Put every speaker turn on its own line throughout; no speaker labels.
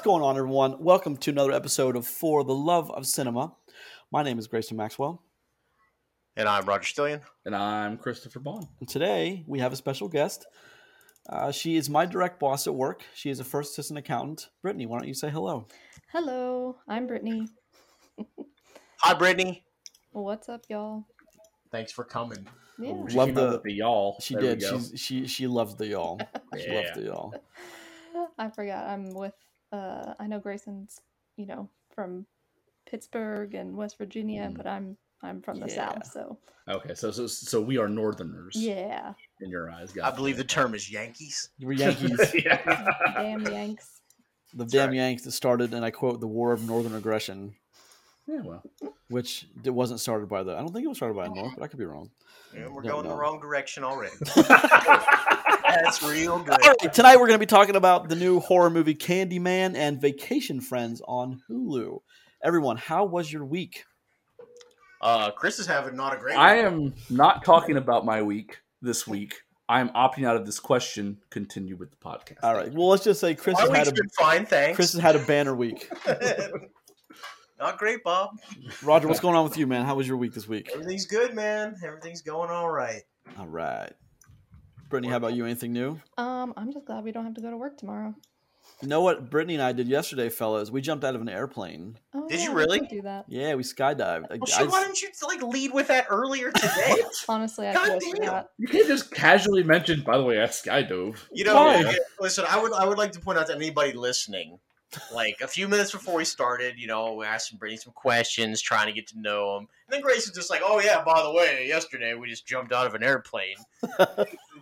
What's going on, everyone? Welcome to another episode of For the Love of Cinema. My name is Grayson Maxwell,
And I'm Roger Stillion.
And I'm Christopher Boughan.
and today we have a special guest. Uh, she is my direct boss at work. She is a first assistant accountant. Brittany, why don't you say hello?
Hello, I'm Brittany.
Hi, Brittany.
What's up, y'all?
Thanks for coming.
Yeah.
Ooh,
Love the-
the y'all.
She
There
did.
go.
She's, she she loves the y'all. She
Yeah.
loves the y'all.
I forgot. I'm with. Uh, I know Grayson's. You know, from Pittsburgh and West Virginia,
Mm.
but I'm I'm from the
Yeah.
South. So
Okay, so so so we are Northerners
yeah,
in your eyes,
I
guys.
believe the term is Yankees.
We're Yankees.
yeah.
damn Yanks.
the
That's
damn
right.
Yanks that started, and I quote, the War of Northern Aggression,
yeah, well,
which it wasn't started by the. I don't think it was started by the North, but I could be wrong.
Yeah, we're
Don't
going
know.
the wrong direction already. That's real good.
All right, tonight we're going to be talking about the new horror movie Candyman and Vacation Friends on Hulu. Everyone, how was your week?
Uh, Chris is having not a great.
I
week.
am not talking about my week this week. I'm opting out of this question. Continue with the podcast.
All right. Well, let's just say Chris
My
has had a
been fine, thanks.
Chris has had a banner week.
not great, Bob.
Roger, what's going on with you, man? How was your week this week?
Everything's good, man. Everything's going all right.
All right. Brittany, how about you? Anything new?
Um, I'm just glad we don't have to go to work tomorrow.
You know what Brittany and I did yesterday, fellas? We jumped out of an airplane.
Oh,
Did
yeah,
you
we
really?
could do that?
Yeah, we skydived. I-
Well,
I-
shit, why didn't you like lead with that earlier today?
Honestly, I
God
feel
damn.
forgot.
You can't just casually mention. By the way, I skydove.
You know,
Why?
yeah, listen, I would I would like to point out to anybody listening, like a few minutes before we started, you know, we asked Brittany some questions, trying to get to know him, and then Grace was just like, "Oh yeah, by the way, yesterday we just jumped out of an airplane."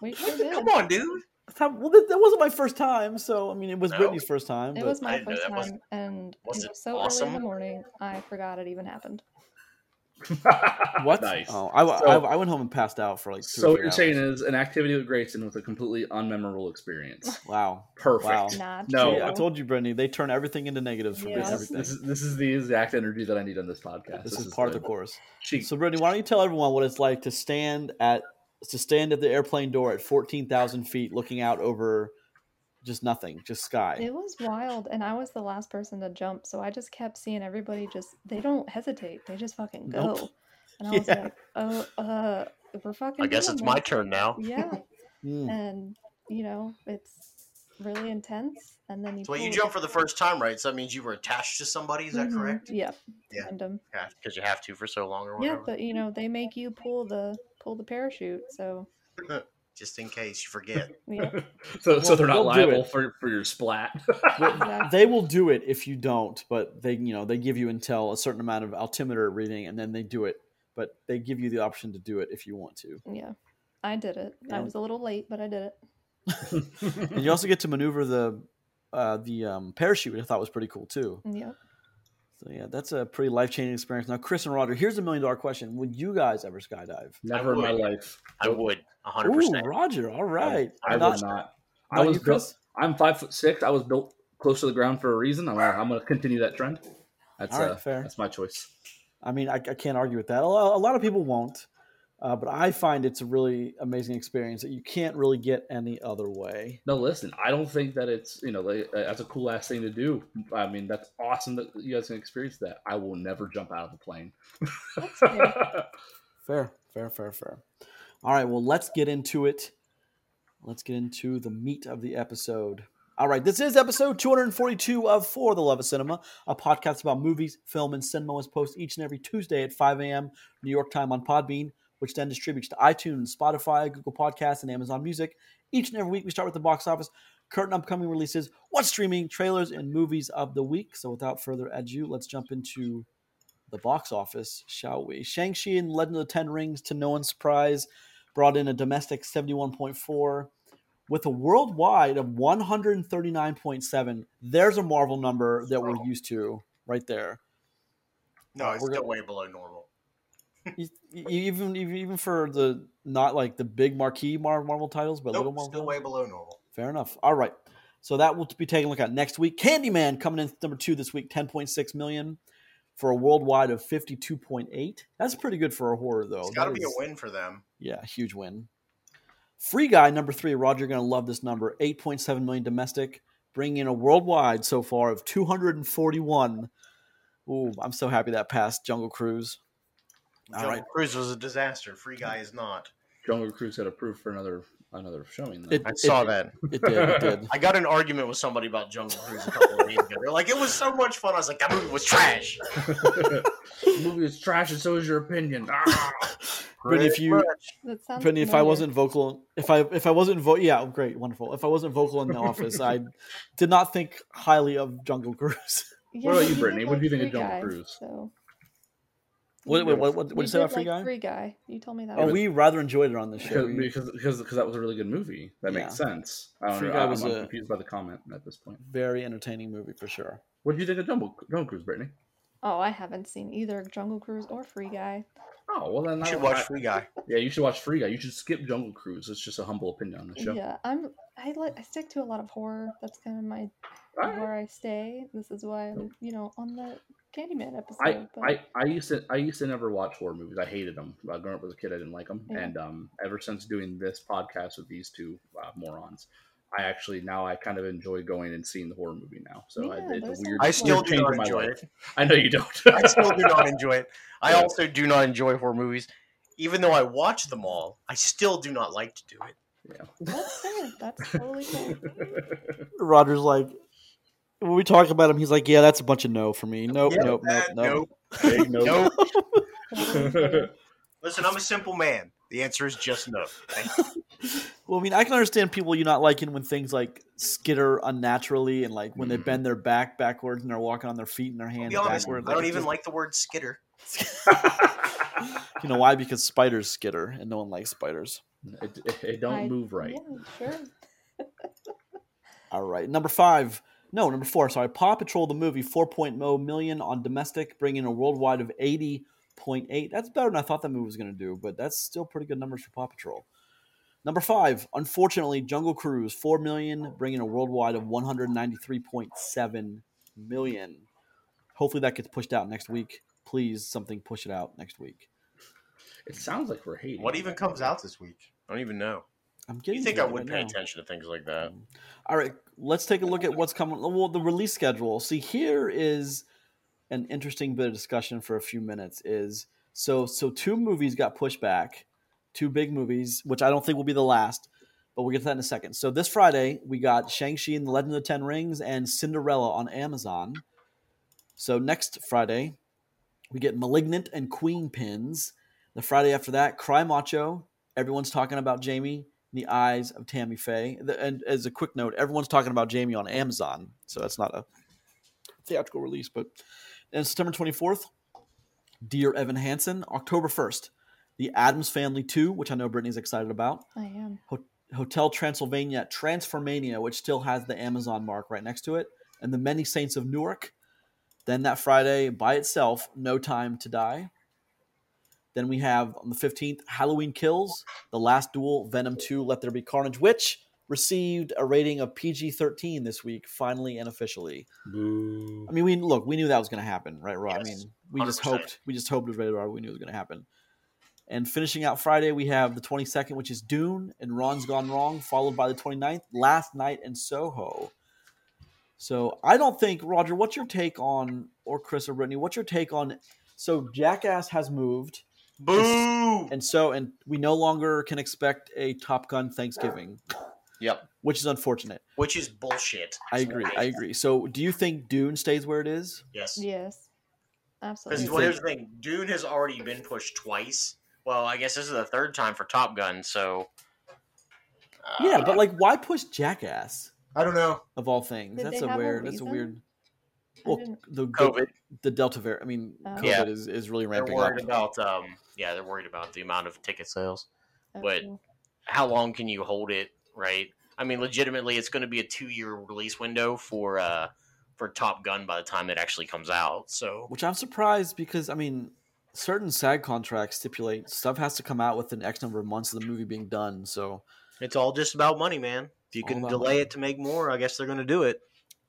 We sure did.
Come on, dude.
That- well, that, that wasn't my first time, so I mean, it was
No.
Brittany's first time.
It was my
didn't
first
that. Was-
time, and
was
it
it
was so early in the morning, I forgot it even happened.
What?
Nice.
Oh, I, I,
So-
I went home and passed out for like two
So
or
what you're saying is an activity with Grayson with a completely unmemorable experience.
wow.
Perfect.
Wow.
Not
No.
True.
I told you, Brittany, they turn everything into negatives for
Yes.
Everything.
This is this is the exact energy that I need on this podcast.
This, is, part of the course.
She,
So, Brittany, why don't you tell everyone what it's like to stand at to stand at the airplane door at fourteen thousand feet, looking out over just nothing, just sky.
It was wild, and I was the last person to jump, so I just kept seeing everybody just they don't hesitate, they just fucking go.
Nope.
And I was
Yeah.
like, oh, uh, we're fucking.
I guess
doing
it's my turn now.
Yeah,
Mm.
and you know it's really intense, and then you.
So you
pull-
jumped for the first time, right? So that means you were attached to somebody. Is that
Mhm,
correct?
Yep.
Yeah.
Random.
Yeah, because you have to for so long or whatever.
Yeah, but you know they make you pull the pull the parachute, so
Just in case you forget.
yeah.
so so they're not liable for, for your splat.
Well, they will do it if you don't, but they you know they give you until a certain amount of altimeter reading, and then they do it. But they give you the option to do it if you want to.
Yeah, I did it. I was a little late, but I did it.
And you also get to maneuver the uh, the um, parachute, which I thought was pretty cool too.
Yeah.
So yeah, that's a pretty life changing experience. Now, Chris and Roger, here's a million dollar question: Would you guys ever skydive?
Never in my life.
I would, hundred
Ooh,
percent.
Roger, all right.
I, I
not,
would not. I was built. I'm five foot six. I was built close to the ground for a reason. I'm, I'm going to continue that trend. That's
All right,
uh,
fair.
That's my choice.
I mean, I, I can't argue with that. A lot, a lot of people won't, uh, but I find it's a really amazing experience that you can't really get any other way.
No, listen. I don't think that it's you know like, uh, that's a cool ass thing to do. I mean, that's awesome that you guys can experience that. I will never jump out of the plane.
That's fair.
Fair, fair, fair, fair. All right, well, let's get into it. Let's get into the meat of the episode. All right, this is episode 242 of For the Love of Cinema, a podcast about movies, film, and cinema was posted each and every Tuesday at 5 a.m. New York time on Podbean, which then distributes to iTunes, Spotify, Google Podcasts, and Amazon Music. Each and every week, we start with the box office, current upcoming releases, what's streaming, trailers, and movies of the week. So without further ado, let's jump into the box office, shall we? Shang-Chi and Legend of the Ten Rings, to no one's surprise, brought in a domestic 71.4 with a worldwide of 139.7. There's a Marvel number that we're used to right there.
No, uh, it's
We're
still
gonna-
way below normal.
Even even for the not like the big marquee Marvel titles, but little
Nope,
Marvel.
still way below normal.
Fair enough. All right. So that will be taken a look at next week. Candyman coming in number two this week, 10.6 million for a worldwide of 52.8. That's pretty good for a horror, though.
It's got to
That
be a win for them.
Yeah, huge win. Free Guy number three. Roger, you're gonna love this number. 8.7 million domestic, bringing in a worldwide so far of 241. Ooh, I'm so happy that passed Jungle Cruise. All
Jungle
right.
Cruise was a disaster. Free Guy is not.
Jungle Cruise got approved for another another showing. Though.
It-
I saw that.
It did. It did.
I got an argument with somebody about Jungle Cruise a couple of days ago. They're like, it was so much fun. I was like, that movie was trash.
the movie is trash, and so is your opinion. Ah!
But if you-
much.
That
Brittany, if I wasn't vocal, if I if I wasn't vo- yeah, great, wonderful. If I wasn't vocal in the office, I did not think highly of Jungle Cruise.
Yeah,
What about you,
did
Brittany? What do you think of Jungle
Guy,
Cruise?
So.
What,
You
what, what, what, what did you say
did
about Free
like
Guy?
Free Guy. You told me that.
Oh,
one.
we rather enjoyed it on the show.
because, because because because that was a really good movie. That makes
Yeah.
sense. I don't
Free
know.
Guy
I'm,
was
I'm
a-
confused by the comment at this point.
Very entertaining movie for sure.
What did you think of Jungle, Jungle Cruise, Brittany?
Oh, I haven't seen either Jungle Cruise or Free Guy.
Oh well, then
You
I-
should watch
I-
Free Guy.
Yeah, you should watch Free Guy. You should skip Jungle Cruise. It's just a humble opinion on the show.
Yeah, I'm. I like. I stick to a lot of horror. That's kind of my
Alright.
where I stay. This is why I'm, you know, on the Candyman episode.
I,
but
I, I used to I used to never watch horror movies. I hated them. Uh, growing up as a kid, I didn't like them.
Yeah.
And um, ever since doing this podcast with these two uh, morons, I actually now I kind of enjoy going and seeing the horror movie now. So I,
Yeah,
it's a weird.
I still
weird
do
change
not
my
enjoy
life.
it.
I know you don't.
I still do not enjoy it. I
Yeah.
also do not enjoy horror movies. Even though I watch them all, I still do not like to do it. Yeah.
that's fair. That's totally cool.
Roger's like, when we talk about him, he's like, yeah, that's a bunch of no for me. Nope,
Yeah,
nope, nope, nope.
Big no.
Nope. Listen, I'm a simple man. The answer is just no.
Well, I mean, I can understand people you not liking when things like skitter unnaturally and like when they
Mhm.
bend their back backwards and they're walking on their feet and their
I'll
hands
honest,
backwards.
I don't
it
even
just-
like the word skitter.
You know why? Because spiders skitter, and no one likes spiders.
it, it, it don't
I-
move right.
Yeah, sure.
All right, number five. No, number four. Sorry, Paw Patrol the movie, 4.0 million on domestic, bringing a worldwide of 80.8. That's better than I thought that movie was going to do, but that's still pretty good numbers for Paw Patrol. Number five. Unfortunately, Jungle Cruise, 4 million, bringing a worldwide of 193.7 million. Hopefully that gets pushed out next week. Please, something push it out next week.
It sounds like we're hating.
What even comes out this week? I don't even know.
I'm getting
You think I would
right
pay
now.
attention to things like that? Mm-hmm.
All right, let's take a look at what's coming. Well, the release schedule. See, here is an interesting bit of discussion for a few minutes. Is so so two movies got pushed back, two big movies, which I don't think will be the last, but we'll get to that in a second. So this Friday we got Shang Chi and the Legend of the Ten Rings and Cinderella on Amazon. So next Friday we get Malignant and Queenpins. The Friday after that, Cry Macho. Everyone's talking about Jamie in the eyes of Tammy Faye. And as a quick note, everyone's talking about Jamie on Amazon, so that's not a theatrical release. But and September 24th, Dear Evan Hansen. October 1st, The Addams Family 2, which I know Brittany's excited about.
I am.
Hotel Transylvania Transformania, which still has the Amazon mark right next to it, and The Many Saints of Newark. Then that Friday, by itself, No Time to Die. Then we have on the 15th, Halloween Kills, The Last Duel, Venom 2, Let There Be Carnage, which received a rating of PG 13 this week, finally and officially.
Boo.
I mean, we look, we knew that was going to happen, right, Rob? I mean, we just
100%.
hoped, we just hoped it was rated R. We knew it was going to happen. And finishing out Friday, we have the 22nd, which is Dune and Ron's Gone Wrong, followed by the 29th, Last Night in Soho. So I don't think, Roger, what's your take on, or Chris or Brittany, what's your take on? So Jackass has moved,
Boo!
and so, and we no longer can expect a Top Gun Thanksgiving,
Yep.
which is unfortunate.
Which is bullshit.
I agree. I agree. So do you think Dune stays where it is?
Yes.
Yes. Absolutely.
You
well,
think-
here's the thing: Dune has already been pushed twice. Well, I guess this is the third time for Top Gun. So. uh,
Yeah, but like, why push Jackass
I don't know.
of all things?
Did
that's a
have a
weird. that's a weird.
I
Well, the, the
COVID.
the Delta variant. I mean,
Oh.
COVID
Yeah.
is, is really ramping
They're
ramping up.
worried about. Um. Yeah, they're worried about the amount of ticket sales. but-
oh,
How long can you hold it? Right. I mean, legitimately, it's going to be a two-year release window for uh for Top Gun by the time it actually comes out. So.
Which I'm surprised because I mean, certain SAG contracts stipulate stuff has to come out within X number of months of the movie being done. So
It's all just about money, man. If you can delay
money.
it to make more, I guess they're going to do it.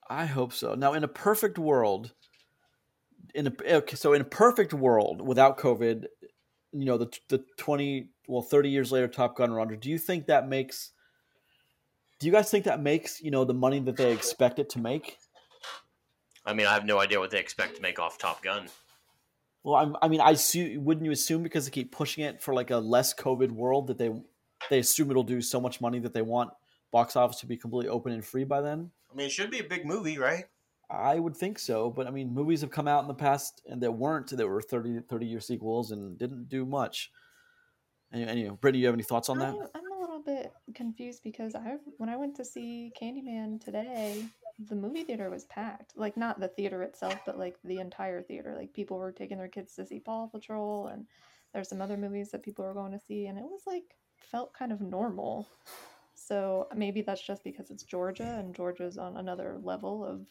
I hope so. Now, in a perfect world, in a okay, so in a perfect world without COVID, you know the the twenty well thirty years later Top Gun Roger. Do you think that makes Do you guys think that makes you know the money that they expect it to make?
I mean, I have no idea what they expect to make off Top Gun.
Well, I'm, I mean, I assume, wouldn't you assume because they keep pushing it for like a less COVID world that they they assume it'll do so much money that they want box office to be completely open and free by then?
I mean, it should be a big movie, right?
I would think so, but I mean, movies have come out in the past and that weren't that were 30, 30 year sequels and didn't do much. And, and you know, Brittany, you have any thoughts on that?
I'm, I'm a little bit confused because I when I went to see Candyman today, the movie theater was packed. Like not the theater itself, but like the entire theater. Like people were taking their kids to see Paw Patrol, and there's some other movies that people were going to see, and it was like felt kind of normal. So maybe that's just because it's Georgia, and Georgia's on another level of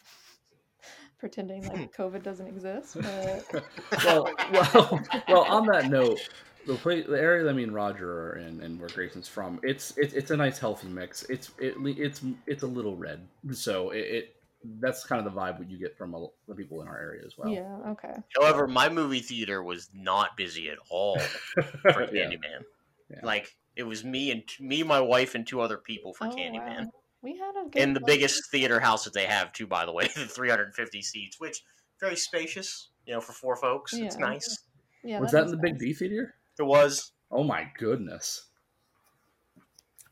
pretending like hmm. COVID doesn't exist. But
well, well, well. On that note, the place, the area that me and Roger are in, and where Grayson's from, it's it's it's a nice healthy mix. It's it, it's it's a little red, so it, it that's kind of the vibe what you get from a, the people in our area as well.
yeah, okay.
However, my movie theater was not busy at all for
Yeah.
Candyman.
Yeah.
Like it was me and me, my wife, and two other people for
Oh,
Candyman.
wow. We had a good
In the
like-
biggest theater house that they have, too, by the way, the 350 seats, which very spacious, you know, for four folks. It's nice.
Yeah,
Was that in
is
the Big
nice.
D theater?
It was.
Oh my goodness!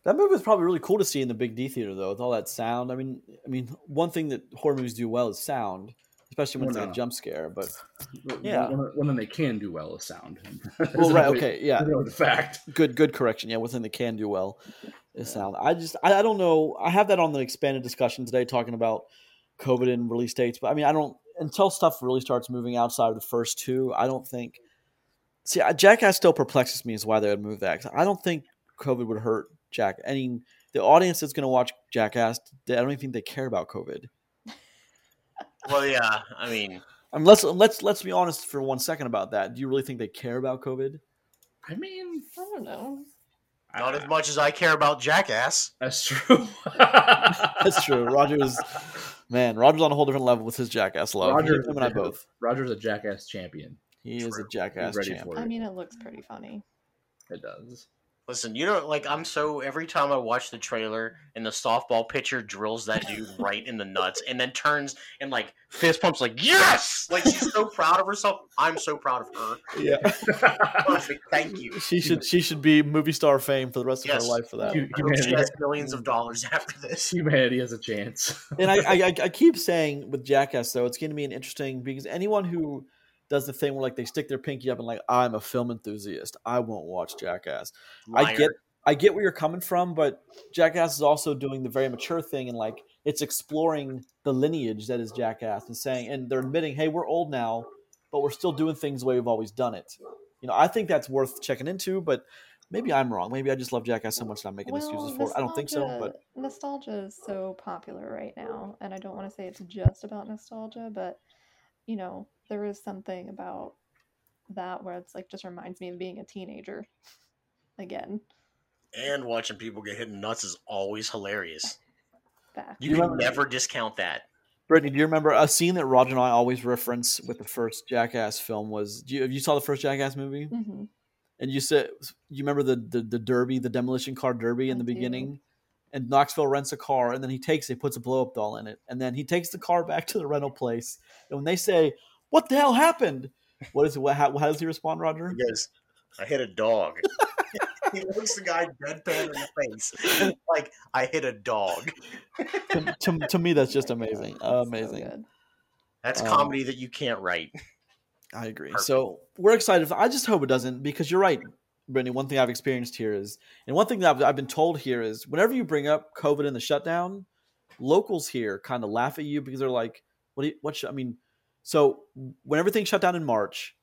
That movie was probably really cool to see in the big D theater though, with all that sound. I mean, I mean, one thing that horror movies do well is sound, especially when
Well,
it's like
no.
a jump scare. But Yeah.
One, one thing they can do well is sound.
well, right, okay, yeah,
The fact.
good, good correction. Yeah, one thing they can do well is sound. I just, I, I don't know. I have that on the expanded discussion today, talking about COVID and release dates. But I mean, I don't until stuff really starts moving outside of the first two. I don't think. See, Jackass still perplexes me as why they would move that. 'cause I don't think COVID would hurt Jack. I mean, the audience that's going to watch Jackass, I don't even think they care about COVID.
Well, yeah. I mean,
I mean, let's let's let's be honest for one second about that. Do you really think they care about COVID?
I mean,
I don't know.
not as much as I care about Jackass.
That's true.
That's true. Roger's man. Roger's on a whole different level with his Jackass love.
Roger,
him and I both.
Roger's a jackass champion.
He is a Jackass
He's ready
champ.
for
I mean, it looks pretty funny.
It does.
Listen, you know, like I'm so every time I watch the trailer and the softball pitcher drills that dude right in the nuts and then turns and like fist pumps like yes, like she's so proud of herself. I'm so proud of her.
Yeah,
Perfect, thank you.
she should she should be movie star fame for the rest of
Yes.
her life for that.
You-
I hope she
Humanity,
has millions of dollars after this.
humanity has a chance.
and I, I I keep saying with Jackass though, it's going to be an interesting because anyone who does the thing where like they stick their pinky up and like I'm a film enthusiast, I won't watch Jackass. I get I get where you're coming from, but Jackass is also doing the very mature thing and like it's exploring the lineage that is Jackass and saying and they're admitting, hey, we're old now, but we're still doing things the way we've always done it. You know, I think that's worth checking into, but maybe I'm wrong. Maybe I just love Jackass so much that I'm making excuses for it. I don't think so, but
nostalgia is so popular right now, and I don't want to say it's just about nostalgia, but you know, there is something about that where it's like just reminds me of being a teenager again.
And watching people get hit in nuts is always hilarious.
Back.
You
You
can
remember-
never discount that.
Brittany, do you remember a scene that Roger and I always reference with the first Jackass film was do you, you saw the first Jackass movie?
hmm
And you said you remember the, the the derby, the demolition car derby in
I
the
do.
beginning? And Knoxville rents a car and then he takes it, puts a blow up doll in it, and then he takes the car back to the rental place. And when they say, What the hell happened? What is it? What, how, how does he respond, Roger?
Because I hit a dog. he looks the guy deadpan in the face. Like, I hit a dog.
to, to, to me, that's just amazing.
So
amazing.
good.
That's
Um,
comedy that you can't write.
I agree.
Perfect.
So we're excited. I just hope it doesn't because you're right, Brittany. One thing I've experienced here is, and one thing that I've, I've been told here is, whenever you bring up COVID and the shutdown, locals here kind of laugh at you because they're like, "What? Do you, what? Should, I mean, so when everything shut down in March,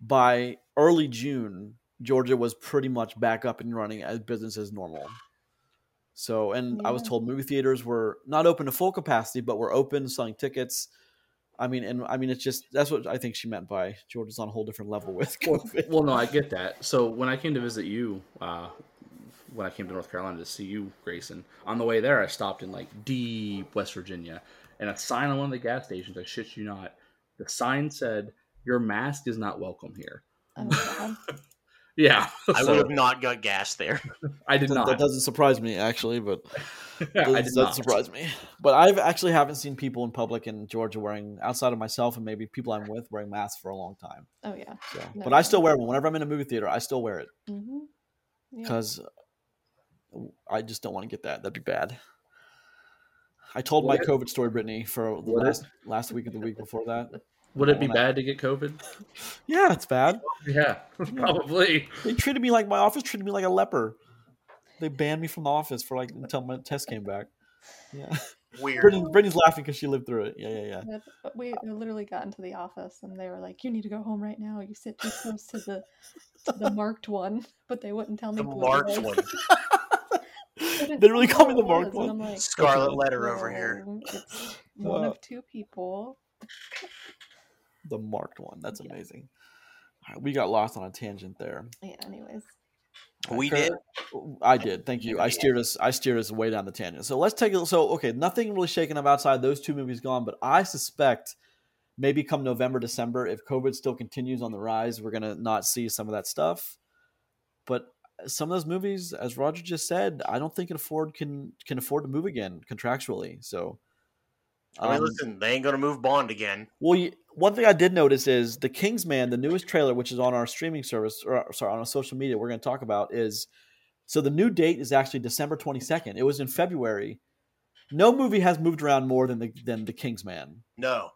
by early June, Georgia was pretty much back up and running as business as normal. So, and I was told movie theaters were not open to full capacity, but were open, selling tickets. I mean, and I mean, it's just that's what I think she meant by Georgia's on a whole different level with
Well,
COVID.
well, no, I get that. So when I came to visit you, uh, when I came to North Carolina to see you, Grayson, on the way there, I stopped in like deep West Virginia, and a sign on one of the gas stations. I shit you not, the sign said, "Your mask is not welcome here."
Oh, God.
Yeah,
I
so
would have not got gas there.
I did
That,
not.
that doesn't surprise me actually, but
I
that
did not.
surprised me. But I've actually haven't seen people in public in Georgia wearing, outside of myself and maybe people I'm with, wearing masks for a long time.
Oh yeah.
So,
No.
but I still wear one whenever I'm in a movie theater. I still wear it
Mm-hmm. Yeah.
because I just don't want to get that. That'd be bad. I told
Would
my
it-
COVID story, Brittany, for the
Would it?
last last week of the week before that.
Would it be
When I-
bad to get COVID?
Yeah, it's bad.
Yeah, probably.
They treated me like my office treated me like a leper. They banned me from the office for like until my test came back. Yeah,
Weird.
Brittany, Brittany's laughing because she lived through it. Yeah, yeah, yeah.
But- but we literally got into the office and they were like, "You need to go home right now. You sit too close to the to the marked one." But they wouldn't tell me.
The
who it
marked
was.
one.
They
really
tell
call me the
it
marked one.
Like,
Scarlet letter over here.
It's one
Uh,
of two people.
The marked one. That's
Yeah.
amazing. All right, we got lost on a tangent there.
Yeah. Anyways.
We
Okay.
did.
I did. Thank you. I steered us. I steered us way down the tangent. So let's take. So okay, nothing really shaken up outside those two movies gone, but I suspect maybe come November, December, if COVID still continues on the rise, we're gonna not see some of that stuff. But some of those movies, as Roger just said, I don't think can afford can can afford to move again contractually. So,
I mean,
um,
listen, they ain't gonna move Bond again.
well, you, one thing I did notice is the Kingsman, the newest trailer, which is on our streaming service, or sorry, on our social media, we're going to talk about is so the new date is actually December twenty second. It was in February. No movie has moved around more than the than the Kingsman.
No.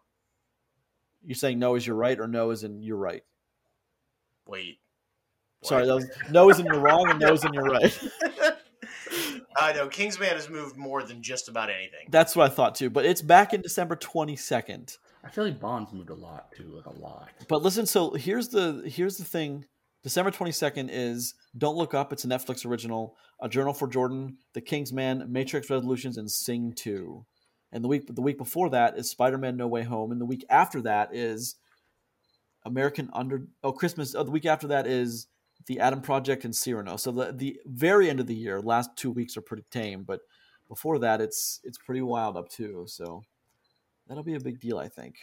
You're saying no is you're right, or no is in you're right.
Wait.
Sorry, that was no is in you're wrong, and no is in you're right.
I know Kingsman has moved more than just about anything.
That's what I thought too. But it's back in December twenty second.
I feel like Bond's moved a lot too, like a lot.
But listen, so here's the here's the thing. December 22nd is Don't Look Up. It's a Netflix original. A Journal for Jordan, The King's Man, Matrix Resolutions, and Sing 2. And the week the week before that is Spider-Man No Way Home. And the week after that is American Under Oh Christmas. Oh, the week after that is The Adam Project and Cyrano. So the the very end of the year, last two weeks are pretty tame, but before that it's it's pretty wild up too. So that'll be a big deal, I think.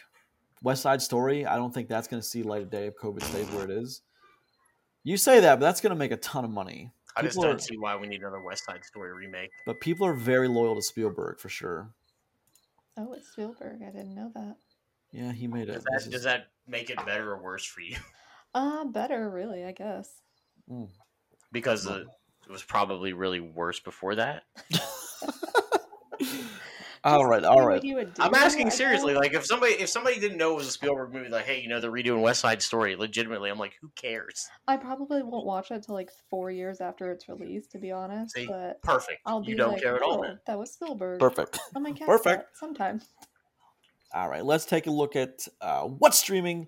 West Side Story, I don't think that's going to see light of day if COVID stays where it is. You say that, but that's going to make a ton of money.
I just don't
are-
see why we need another West Side Story remake.
But people are very loyal to Spielberg for sure.
Oh, it's Spielberg. I didn't know that.
Yeah, he made it.
Does
This
that,
is-
does that make it better or worse for you?
Uh, better, really, I guess.
Mm.
Because the, it was probably really worse before that.
all
Just
right,
see
all
what
right.
you would do,
I'm asking
guess.
seriously. Like, if somebody if somebody didn't know it was a Spielberg movie, like, hey, you know, they're redoing West Side Story. Legitimately, I'm like, who cares?
I probably won't watch it until like four years after it's released, to be honest.
See?
But
Perfect.
I'll be
you don't
like,
care at all.
"Oh, that was Spielberg.
Perfect.
I might catch
Perfect.
that sometime.
All right, let's take a look at uh, what's streaming.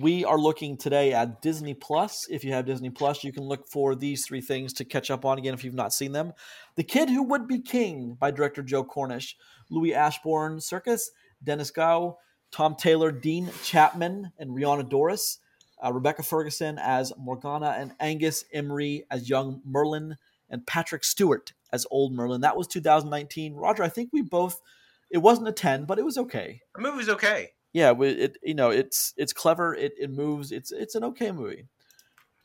We are looking today at Disney Plus. If you have Disney Plus, you can look for these three things to catch up on again if you've not seen them. The Kid Who Would Be King by director Joe Cornish, Louis Ashbourne Serkis, Dennis Gow, Tom Taylor, Dean Chapman, and Rhianna Dorris, uh, Rebecca Ferguson as Morgana, and Angus Imrie as young Merlin, and Patrick Stewart as old Merlin. That was 2019. Roger, I think we both. It wasn't a 10, but it was okay
The movie's okay.
Yeah, it you know it's it's clever. It it moves. It's it's an okay movie.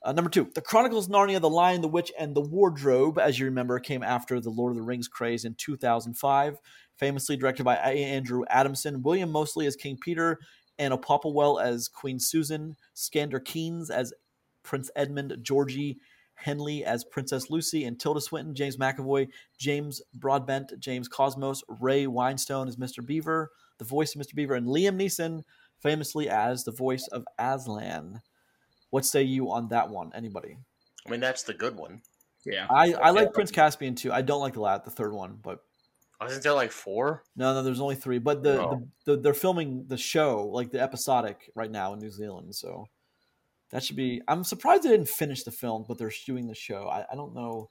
Uh, number two, The Chronicles of Narnia: The Lion, the Witch, and the Wardrobe, as you remember, came after the Lord of the Rings craze in 2005. Famously directed by Andrew Adamson, William Moseley as King Peter, Anna Popplewell as Queen Susan, Skander Keynes as Prince Edmund, Georgie Henley as Princess Lucy, and Tilda Swinton, James McAvoy, James Broadbent, James Cosmos, Ray Winstone as Mr. Beaver, the voice of Mr. Beaver, and Liam Neeson, famously as the voice of Aslan. What say you on that one? Anybody?
I mean, that's the good one.
Yeah.
I, I like Prince Caspian too. I don't like the la the third one, but oh,
Wasn't there like four?
no, no, there's only three. But the,
Oh.
the, the they're filming the show like the episodic right now in New Zealand, so that should be. I'm surprised they didn't finish the film, but they're doing the show. I, I don't know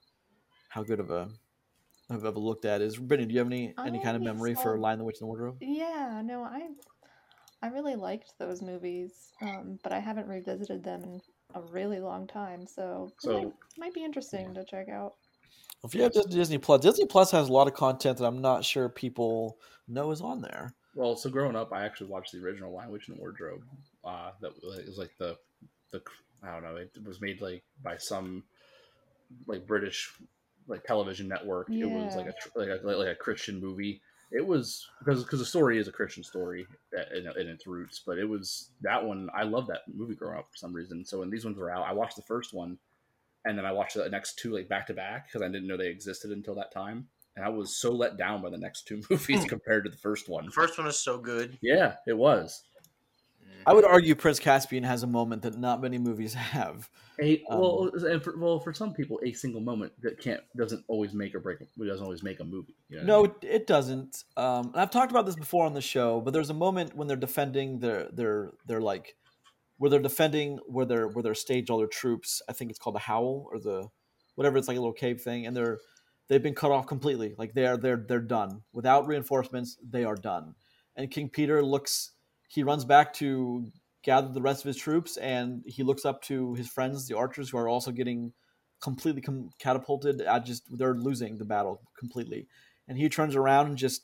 how good of a of looked at is Brittany, do you have any any
I
kind of memory for
saw-
Lion, the Witch, and the Wardrobe?
Yeah, no, I I really liked those movies, um, but I haven't revisited them in a really long time, so, it
So-
might, might be interesting to check out.
If you have Disney Plus, Disney Plus has a lot of content that I'm not sure people know is on there.
Well, so growing up, I actually watched the original Lion Witch and the Wardrobe. Uh, that was like the the I don't know. It was made like by some like British like television network. It was like a like a, like a Christian movie. It was because because the story is a Christian story in, in its roots, but it was that one. I love that movie growing up for some reason. So when these ones were out, I watched the first one, and then I watched the next two like back to back because I didn't know they existed until that time, and I was so let down by the next two movies hmm. compared to the first one.
The first one is so good.
Yeah, it was.
I would argue Prince Caspian has a moment that not many movies have.
A
Um,
well, and for, well, for some people, a single moment that can't doesn't always make or break. It doesn't always make a movie. You know
No,
what
it, it doesn't. Um, and I've talked about this before on the show, but there's a moment when they're defending their their their like where they're defending where they're where they're staged all their troops. I think it's called the Howl or the whatever. It's like a little cave thing, and they're they've been cut off completely. Like they are they're they're done without reinforcements. They are done. And King Peter looks. He runs back to gather the rest of his troops, and he looks up to his friends, the archers, who are also getting completely com- catapulted. I just they're losing the battle completely, and he turns around and just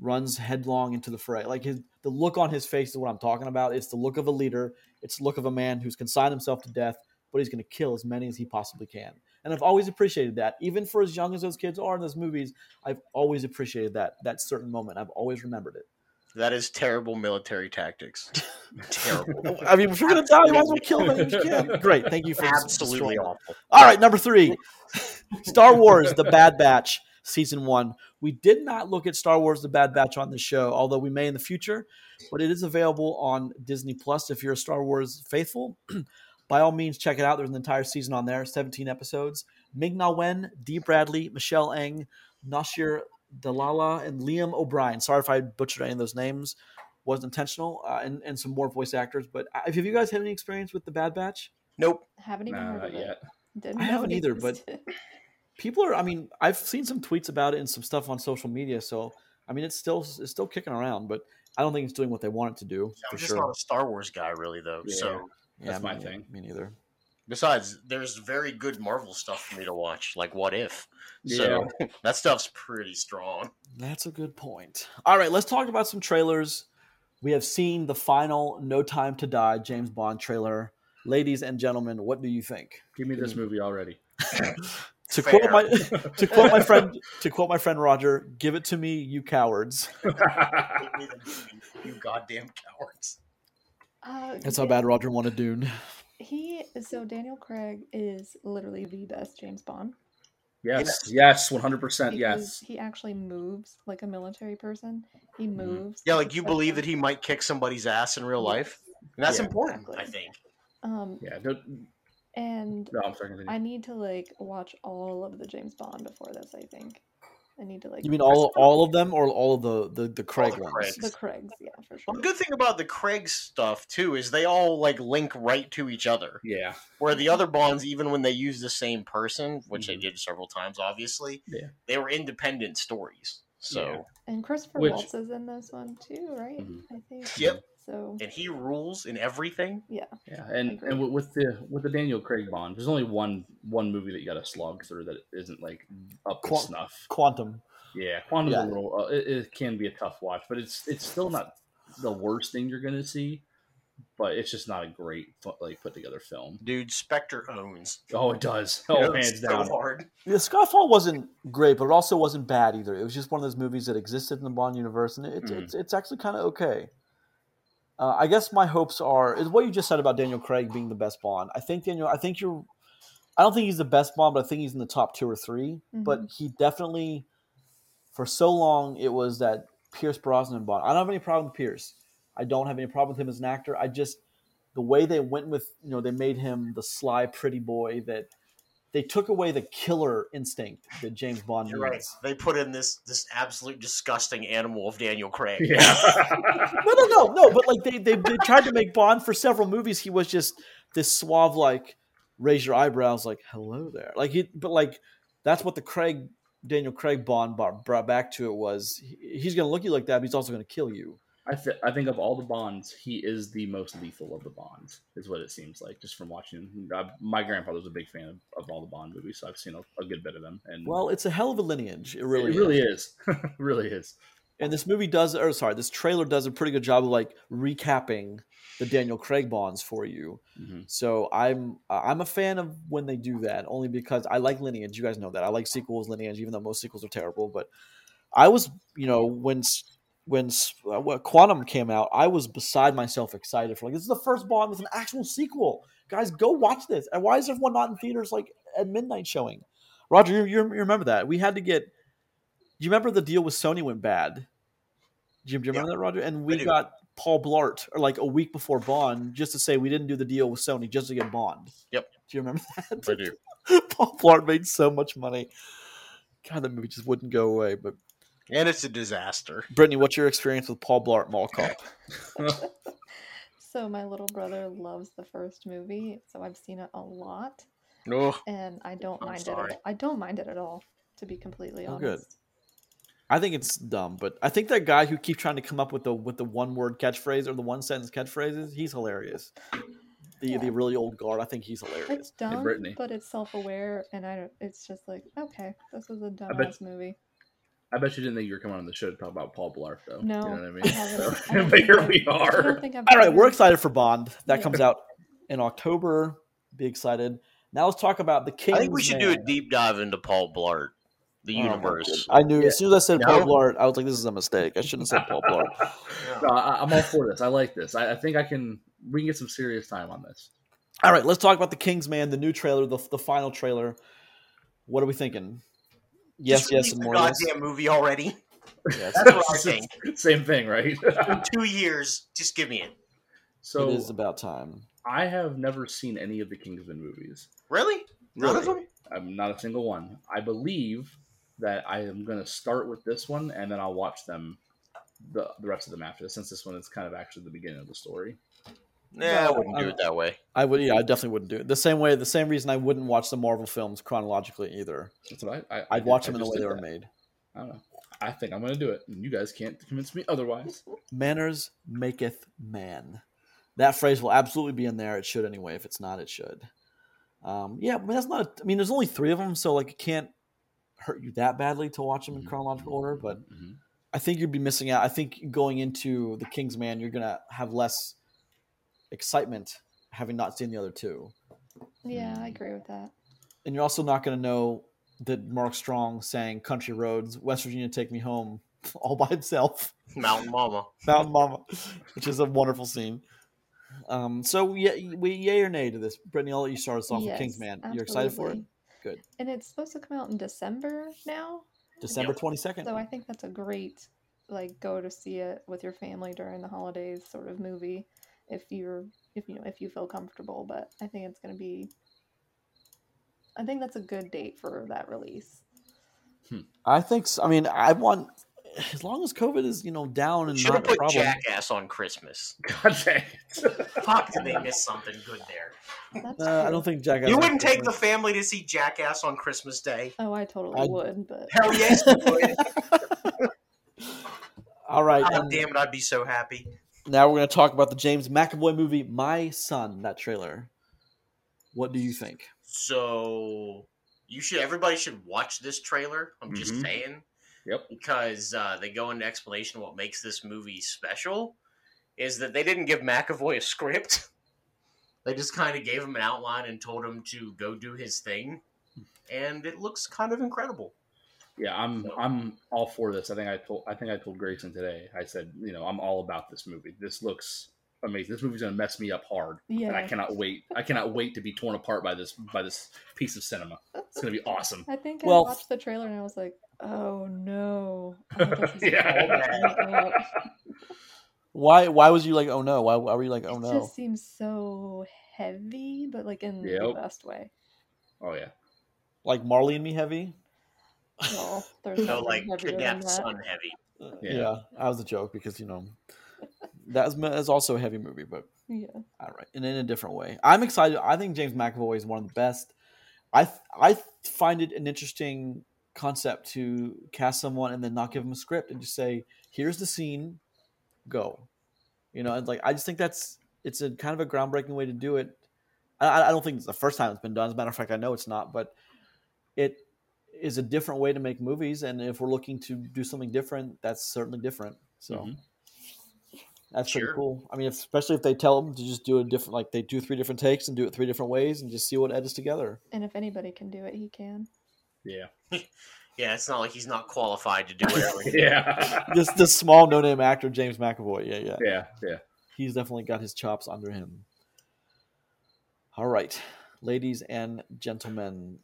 runs headlong into the fray. Like his the look on his face is what I'm talking about. It's the look of a leader. It's the look of a man who's consigned himself to death, but he's going to kill as many as he possibly can. And I've always appreciated that, even for as young as those kids are in those movies. I've always appreciated that that certain moment. I've always remembered it.
That is terrible military tactics. terrible.
I mean, if you're going to die, you might as well kill many you can. Great, thank you for
Absolutely
destroying
awful.
All right, number three, Star Wars: The Bad Batch, season one. We did not look at Star Wars: The Bad Batch on the show, although we may in the future. But it is available on Disney Plus if you're a Star Wars faithful. By all means, check it out. There's an entire season on there, 17 episodes. Ming Na Wen, Dee Bradley, Michelle Ang, Nasir Dalala, and Liam O'Brien. Sorry if I butchered any of those names. Wasn't intentional. Uh, and, and some more voice actors. But uh, have you guys had any experience with The Bad Batch?
Nope.
Haven't even
Nah,
heard
not
of it.
yet.
Didn't
I
know
haven't
it
either, but- people are i mean i've seen some tweets about it and some stuff on social media so i mean it's still it's still kicking around but i don't think it's doing what they want it to do
I'm
for
just
sure
not a Star Wars guy, really, though.
Yeah.
So,
That's my
neither-
thing.
me neither
besides, there's very good Marvel stuff for me to watch, like What If.
Yeah.
So that stuff's pretty strong.
that's a good point all right let's talk about some trailers we have seen the final no time to die james bond trailer ladies and gentlemen what do you think
Give me this movie already.
to
Fair.
quote my to quote my friend to quote my friend roger give it to me you cowards
you goddamn cowards.
Uh,
that's how bad roger wanted dune
He so Daniel Craig is literally the best James Bond.
Yes, yes, one hundred percent. Yes.
he actually moves like a military person. He
Mhm.
moves.
Yeah, like you
such
believe
a-
that he might kick somebody's ass in real life, and that's
Yeah.
important,
Exactly.
I think.
Um,
Yeah. don't-
and
No, I'm sorry.
I need to like watch all of the James Bond before this. I think I need to like.
you mean all all of them or all of the the, the craig
the
ones
Craigs.
the Craigs? Yeah, for sure.
Well, the good thing about the Craig stuff too is they all like link right to each other.
yeah.
Where the other Bonds, even when they use the same person, which they
Mhm.
did several times, obviously,
Yeah.
they were independent stories. So,
Yeah.
And Christopher
Which-
Waltz is in this one too, right?
Mhm.
I think.
Yep.
So
and he rules in everything.
Yeah, Yeah,
and
and with- with the with the Daniel Craig Bond, there's only one one movie that you got to slog through that isn't like up to
Qua-
snuff.
quantum
Yeah, Quantum
Yeah.
a little. Uh, it, it can be a tough watch, but it's it's still not the worst thing you're gonna see. But it's just not a great like put together film.
Dude, Spectre owns.
Oh, it does. Oh,
It's
hands
so
down.
hard.
The Skyfall wasn't great, but it also wasn't bad either. It was just one of those movies that existed in the Bond universe, and it's
Mhm.
it's, it's actually kind of okay. Uh, I guess my hopes are is what you just said about Daniel Craig being the best Bond. I think Daniel. I think you're. I don't think he's the best Bond, but I think he's in the top two or 3 But he definitely, for so long, it was that Pierce Brosnan Bond. I don't have any problem with Pierce. I don't have any problem with him as an actor. I just the way they went with you know they made him the sly pretty boy that they took away the killer instinct that James Bond
You're right. They put in this this absolute disgusting animal of Daniel Craig.
Yeah.
No, no, no, no. But like they, they they tried to make Bond for several movies. He was just this suave, like raise your eyebrows, like hello there. Like he, but like that's what the Craig Daniel Craig Bond brought, brought back to it was he- he's gonna look you like that, but he's also gonna kill you.
I, th- I think of all the Bonds, he is the most lethal of the Bonds, is what it seems like, just from watching. Uh, my grandfather was a big fan of, of all the Bond movies, so I've seen a, a good bit of them. And
Well, it's a hell of a lineage. It really is.
it
really,
really
is.
really is.
and this movie does, or sorry, this trailer does a pretty good job of like recapping the Daniel Craig bonds for you.
Mhm.
So I'm uh, I'm a fan of when they do that, only because I like lineage. You guys know that I like sequels, lineage, even though most sequels are terrible. But I was, you know, when when uh, when Quantum came out, I was beside myself excited for like this is the first Bond with an actual sequel. Guys, go watch this. And why is everyone not in theaters like at midnight showing? Roger, you, you, remember that we had to get. Do you remember the deal with Sony went bad? Do you, do you remember that, Roger? And we got Paul Blart or like a week before Bond just to say we didn't do the deal with Sony just to get Bond.
Yep.
Do you remember that?
I do.
Paul Blart made so much money. God, that movie just wouldn't go away. But
And it's a disaster.
Brittany, what's your experience with Paul Blart Mall Cop?
So my little brother loves the first movie, so I've seen it a lot,
No.
and I don't
I'm
mind it. At all. I don't mind it at all, to be completely
Oh,
honest.
good. I think it's dumb, but I think that guy who keeps trying to come up with the with the one word catchphrase or the one sentence catchphrases, he's hilarious. The
Yeah.
the really old guard, I think he's hilarious.
It's
hilarious.
dumb,
Brittany.
but it's self-aware, and I don't. It's just like, okay, this was a dumbass movie.
I bet you didn't think you were coming on the show to talk about Paul Blart, though.
No,
you know what I mean.
I haven't. I
but here we are.
don't think I've
All right, we're excited for Bond. That
Yeah.
comes out in October. Be excited. Now let's talk about the King.
I think we should do a deep dive into Paul Blart, the
Oh,
universe.
I knew as soon as I said Paul Blart, I was like, "This is a mistake. I shouldn't have said Paul Blart."
No, I, I'm all for this. I like this. I, I think I can. We can get some serious time on this.
All right, let's talk about the King's Man, the new trailer, the the final trailer. What are we thinking? Yes,
Just
yes,
release
and
the
more. Yes.
goddamn movie already.
yes.
That's what I think.
Same thing, right?
In two years, just give me it.
so
it is about time.
I have never seen any of the Kingsman movies.
Really? None of them?
I'm not a single one. I believe that I am going to start with this one, and then I'll watch them the the rest of them after. Since this one is kind of actually the beginning of the story.
Nah, I wouldn't do
I'm-
it that way.
I would, yeah, I definitely wouldn't do it. The same way, the same reason I wouldn't watch the Marvel films chronologically either.
That's what I. I
I'd watch
did-
them in the way they
did
were
that.
made.
I don't know. I think I'm going to do it, and you guys can't convince me otherwise.
Manners maketh man. That phrase will absolutely be in there. It should anyway. If it's not, it should. Um, yeah, I mean that's not. A, I mean, there's only three of them, so like it can't hurt you that badly to watch them in
Mhm,
chronological order. But
mhm.
I think you'd be missing out. I think going into the King's Man, you're gonna have less excitement having not seen the other two,
Yeah, I
Mm.
agree with that.
and you're also not gonna know that Mark Strong sang "Country Roads, West Virginia, Take Me Home" all by himself.
Mountain Mama.
Mountain Mama, which is a wonderful scene. Um, so yeah, we yay or nay to this, Brittany? I'll let you start us off with
Yes,
Kingsman. You're excited for it? Good.
And it's supposed to come out in December now,
December twenty second.
so I think that's a great like go to see it with your family during the holidays sort of movie if you're if you know if you feel comfortable. But I think it's gonna be. I think that's a good date for that release.
I think. So. I mean, I want as long as COVID is you know down and
Should have
not a
put
problem.
Jackass on Christmas.
God dang it.
Fuck, did they miss something good there?
Uh, I don't think Jackass.
You wouldn't take the family to see Jackass on Christmas Day?
Oh, I totally
I-
would, but
Hell yes, would.
All right.
God
and
damn it, I'd be so happy.
Now we're going to talk about the James McAvoy movie, My Son. That trailer. What do you think?
So you should everybody should watch this trailer. I'm just
Mhm.
saying.
Yep.
Because uh, they go into explanation of what makes this movie special is that they didn't give McAvoy a script. They just kind of gave him an outline and told him to go do his thing, and it looks kind of incredible.
Yeah, I'm I'm all for this. I think I told I think I told Grayson today. I said, you know, I'm all about this movie. This looks amazing. This movie's gonna mess me up hard, and I cannot wait. I cannot wait to be torn apart by this by this piece of cinema. It's gonna be awesome.
I think
Well-
I watched the trailer and I was like, "Oh no!" Oh,
Yeah.
fucking me up.
Why? Why was you like? Oh no! Why, why were you like? Oh no?
it just seems so heavy, but like in the best way.
Oh yeah.
Like Marley and Me heavy?
Well, there's
No, like
heavier than
kidnapped son heavy.
Uh,
Yeah.
yeah, that was a joke because you know that's that's also a heavy movie, but
Yeah,
all right, and in a different way. I'm excited. I think James McAvoy is one of the best. I th- I find it an interesting concept to cast someone and then not give them a script and just say, "Here's the scene, go." You know, and like I just think that's it's a kind of a groundbreaking way to do it. I, I don't think it's the first time it's been done. As a matter of fact, I know it's not, but it is a different way to make movies, and if we're looking to do something different, that's certainly different. So
Mhm.
that's pretty cool. I mean, if, especially if they tell them to just do a different, like they do three different takes and do it three different ways, and just see what edits together.
And if anybody can do it, he can.
Yeah.
Yeah, it's not like he's not qualified to do it
Yeah.
Just this small no-name actor, James McAvoy. Yeah, yeah.
yeah. Yeah.
he's definitely got his chops under him. All right, ladies and gentlemen,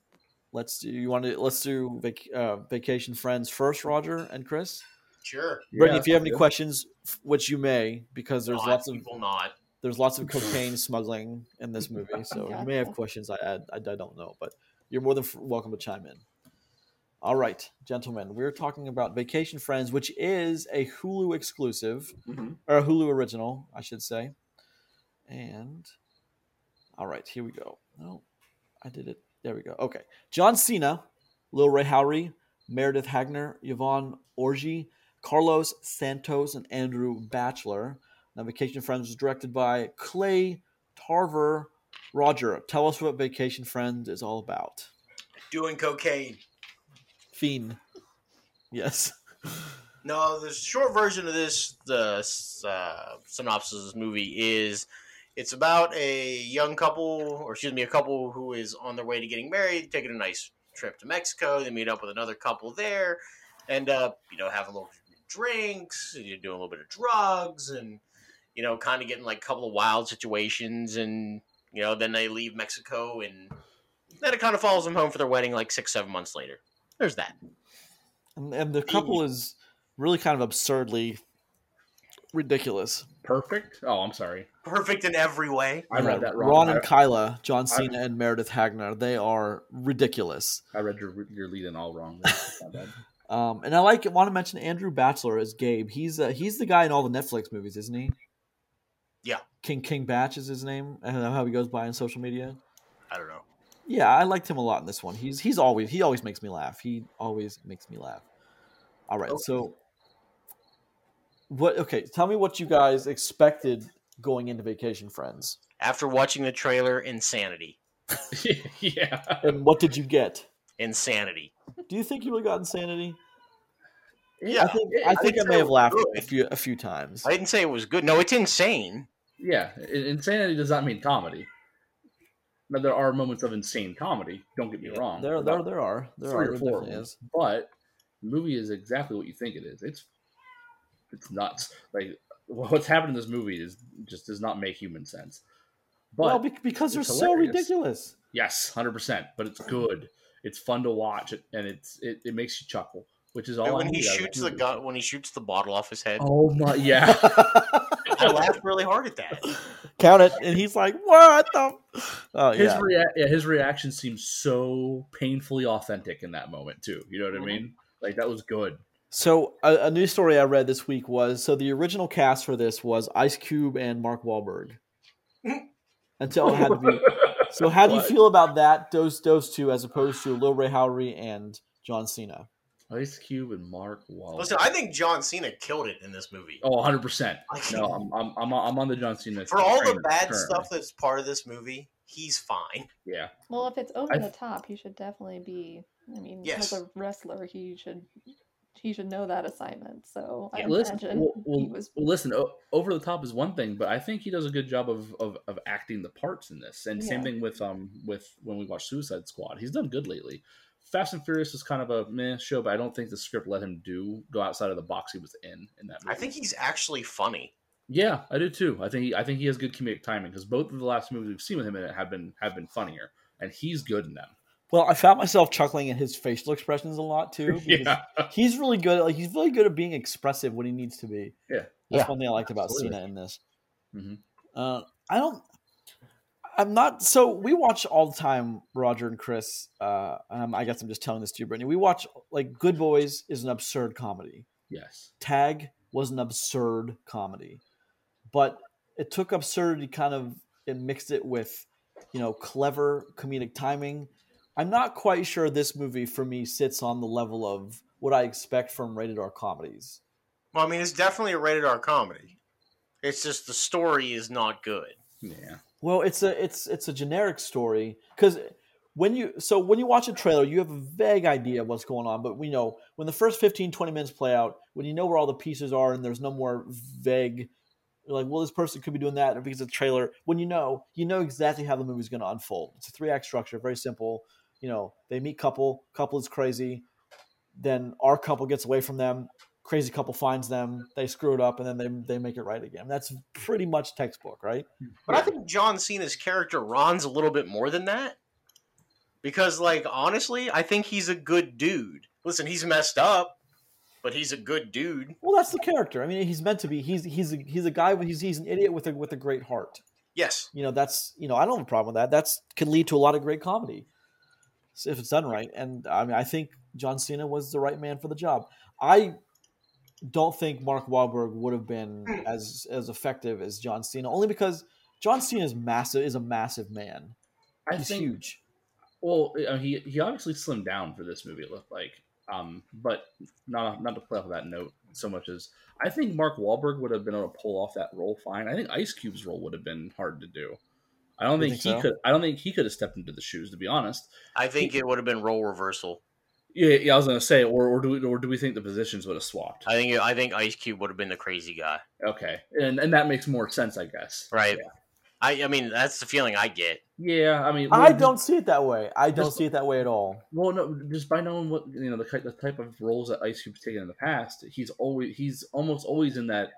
let's do. You want to let's do vac, uh, vacation friends first, Roger and Chris.
Sure.
Brittany,
Yeah,
if you have any
good.
questions, which you may, because there's
Not,
lots of
people not.
there's lots of cocaine smuggling in this movie, so you may have questions. I I, I don't know, but you're more than f- welcome to chime in. All right, gentlemen, we're talking about Vacation Friends, which is a Hulu exclusive
Mhm.
or a Hulu original, I should say. And all right, here we go. No, I did it. There we go. Okay, John Cena, Lil Rel Howery, Meredith Hagner, Yvonne Orji, Carlos Santos, and Andrew Bachelor. Now, Vacation Friends was directed by Clay Tarver. Roger, tell us what Vacation Friends is all about.
Doing cocaine.
Fiend. Yes.
No, the short version of this, the uh, synopsis of this movie is it's about a young couple, or excuse me, a couple who is on their way to getting married, taking a nice trip to Mexico. They meet up with another couple there, end up, you know, having a little drinks, you're doing a little bit of drugs, and, you know, kind of getting like a couple of wild situations. And, you know, then they leave Mexico, and then it kind of follows them home for their wedding like six, seven months later. There's that.
And, and the couple is really kind of absurdly ridiculous.
Perfect. Oh, I'm sorry.
Perfect in every way.
I read that wrong.
Ron
I,
and Kyla, John Cena and Meredith Hagner, they are ridiculous.
I read your your lead in all wrong. That's.
Um, and I like want to mention Andrew Bachelor as Gabe. He's uh, he's the guy in all the Netflix movies, isn't he?
Yeah.
King King Bach is his name. I don't know how he goes by on social media.
I don't know.
Yeah, I liked him a lot in this one. He's he's always he always makes me laugh. He always makes me laugh. All right,
Okay.
so what? Okay, tell me what you guys expected going into Vacation Friends,
After watching the trailer, insanity.
yeah.
and what did you get?
Insanity.
Do you think you really got insanity?
Yeah.
I think I
I
think
think
I may have laughed
Good.
a few a few times.
I didn't say it was good. No, it's insane.
Yeah. Insanity does not mean comedy. Now there are moments of insane comedy. Don't get me
Yeah,
wrong.
There, there, there are. There
three
are.
or
There
four of
definitely
them.
is.
But the movie is exactly what you think it is. It's it's nuts. Like what's happened in this movie is just does not make human sense. But
well, be- because they're
it's
so ridiculous.
yes, hundred percent. But it's good. It's fun to watch, and it's it, it makes you chuckle, which is all.
And
I
when he
need out of a
shoots the gun, when he shoots the bottle off his head,
Oh my yeah.
I laughed really hard at that.
Count it, and he's like, "What the?" Oh
His
yeah.
rea- yeah, his reaction seems so painfully authentic in that moment too. You know what
Mhm.
I mean? Like that was good.
So a, a news story I read this week was so the original cast for this was Ice Cube and Mark Wahlberg. Until it had to be. So how do you feel about that? Those those two as opposed to Lil Rel Howery and John Cena.
Ice Cube and Mark Wahlberg.
Listen, I think John Cena killed it in this movie.
Oh, 100 percent.
I
No, I'm, I'm I'm on- I'm on the John Cena.
For all the bad
currently.
stuff that's part of this movie, he's fine.
Yeah,
Well, if it's over
I-
the top, he should definitely be. I mean,
Yes.
as a wrestler, he should he should know that assignment. So I
Yeah,
listen,
imagine
well,
he was.
well, listen. O- over the top is one thing, but I think he does a good job of, of, of acting the parts in this. And same thing with um with when we watch Suicide Squad, he's done good lately. Fast and Furious is kind of a meh show, but I don't think the script let him do go outside of the box he was in in that. Movie.
I think he's actually funny.
Yeah, I do too. I think he, I think he has good comedic timing because both of the last movies we've seen with him in it have been have been funnier, and he's good in them.
Well, I found myself chuckling at his facial expressions a lot too. because
Yeah,
He's really good. At, Like he's really good at being expressive when he needs to be.
Yeah.
That's
Yeah.
one thing I liked about
Absolutely.
Cena in this.
Mhm.
Uh, I don't. I'm not. So we watch all the time, Roger and Chris. Uh, um, I guess I'm just telling this to you, Brittany. We watch like Good Boys is an absurd comedy.
yes,
Tag was an absurd comedy, but it took absurdity kind of and mixed it with, you know, clever comedic timing. I'm not quite sure this movie for me sits on the level of what I expect from rated R comedies.
Well, I mean, it's definitely a rated R comedy. It's just the story is not good.
yeah.
Well, it's a it's it's a generic story because when you so when you watch a trailer, you have a vague idea of what's going on, but we know when the first 15, 20 minutes play out, when you know where all the pieces are and there's no more vague like, well, this person could be doing that because it's a trailer. When you know, you know exactly how the movie's going to unfold. It's a three act structure, very simple. You know, they meet couple, couple is crazy, then our couple gets away from them, crazy couple finds them, they screw it up, and then they they make it right again. That's pretty much textbook, right?
But I think John Cena's character Ron's a little bit more than that. Because, like, honestly, I think he's a good dude. Listen, he's messed up, but he's a good dude.
Well, that's the character. I mean, he's meant to be. He's he's a, he's a guy. He's he's an idiot with a with a great heart.
Yes.
You know, that's you know, I don't have a problem with that. That's can lead to a lot of great comedy if it's done right. And I mean, I think John Cena was the right man for the job. I don't think Mark Wahlberg would have been as as effective as John Cena, only because John Cena is massive. Is a massive man.
I
He's
think
huge.
Well, uh, he he obviously slimmed down for this movie. It looked like, um, but not not to play off of that note so much as I think Mark Wahlberg would have been able to pull off that role fine. I think Ice Cube's role would have been hard to do. I don't think,
think
he
so?
could. I don't think he could have stepped into the shoes. To be honest,
I think it would have been role reversal.
yeah, yeah I was gonna say, or or do we or do we think the positions would have swapped?
I think I think Ice Cube would have been the crazy guy.
Okay, and and that makes more sense, I guess.
Right.
Yeah.
I I mean, that's the feeling I get.
Yeah, I mean,
I
well,
don't see it that way. I don't
Just-
see it that way at all.
Well, no, just by knowing what you know the type, the type of roles that Ice Cube's taken in the past, he's always he's almost always in that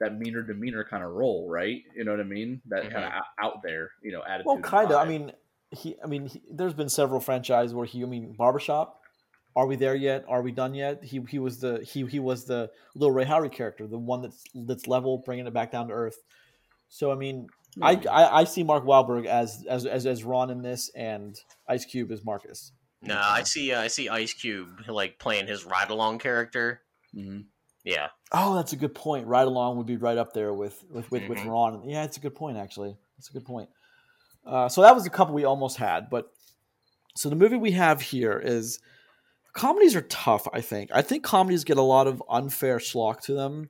that meaner demeanor kind of role, right? You know what I mean? That kind of out there, you know, attitude.
Well, kind of. I mean, he. I mean, he, there's been several franchises where he. I mean, Barbershop. Are we there yet? Are we done yet? He he was the he he was the little Ray Harry character, the one that's that's level, bringing it back down to earth. So I mean, I,
Maybe.
I I see Mark Wahlberg as as as, as Ron in this, and Ice Cube as Marcus.
No, I see. Uh, I see Ice Cube like playing his ride along character.
Mhm.
Yeah.
Oh, that's a good point. Ride along would be right up there with with with, with
Mhm.
Ron. Yeah, it's a good point actually. That's a good point. Uh, so that was a couple we almost had, but so the movie we have here is comedies are tough. I think. I think comedies get a lot of unfair schlock to them.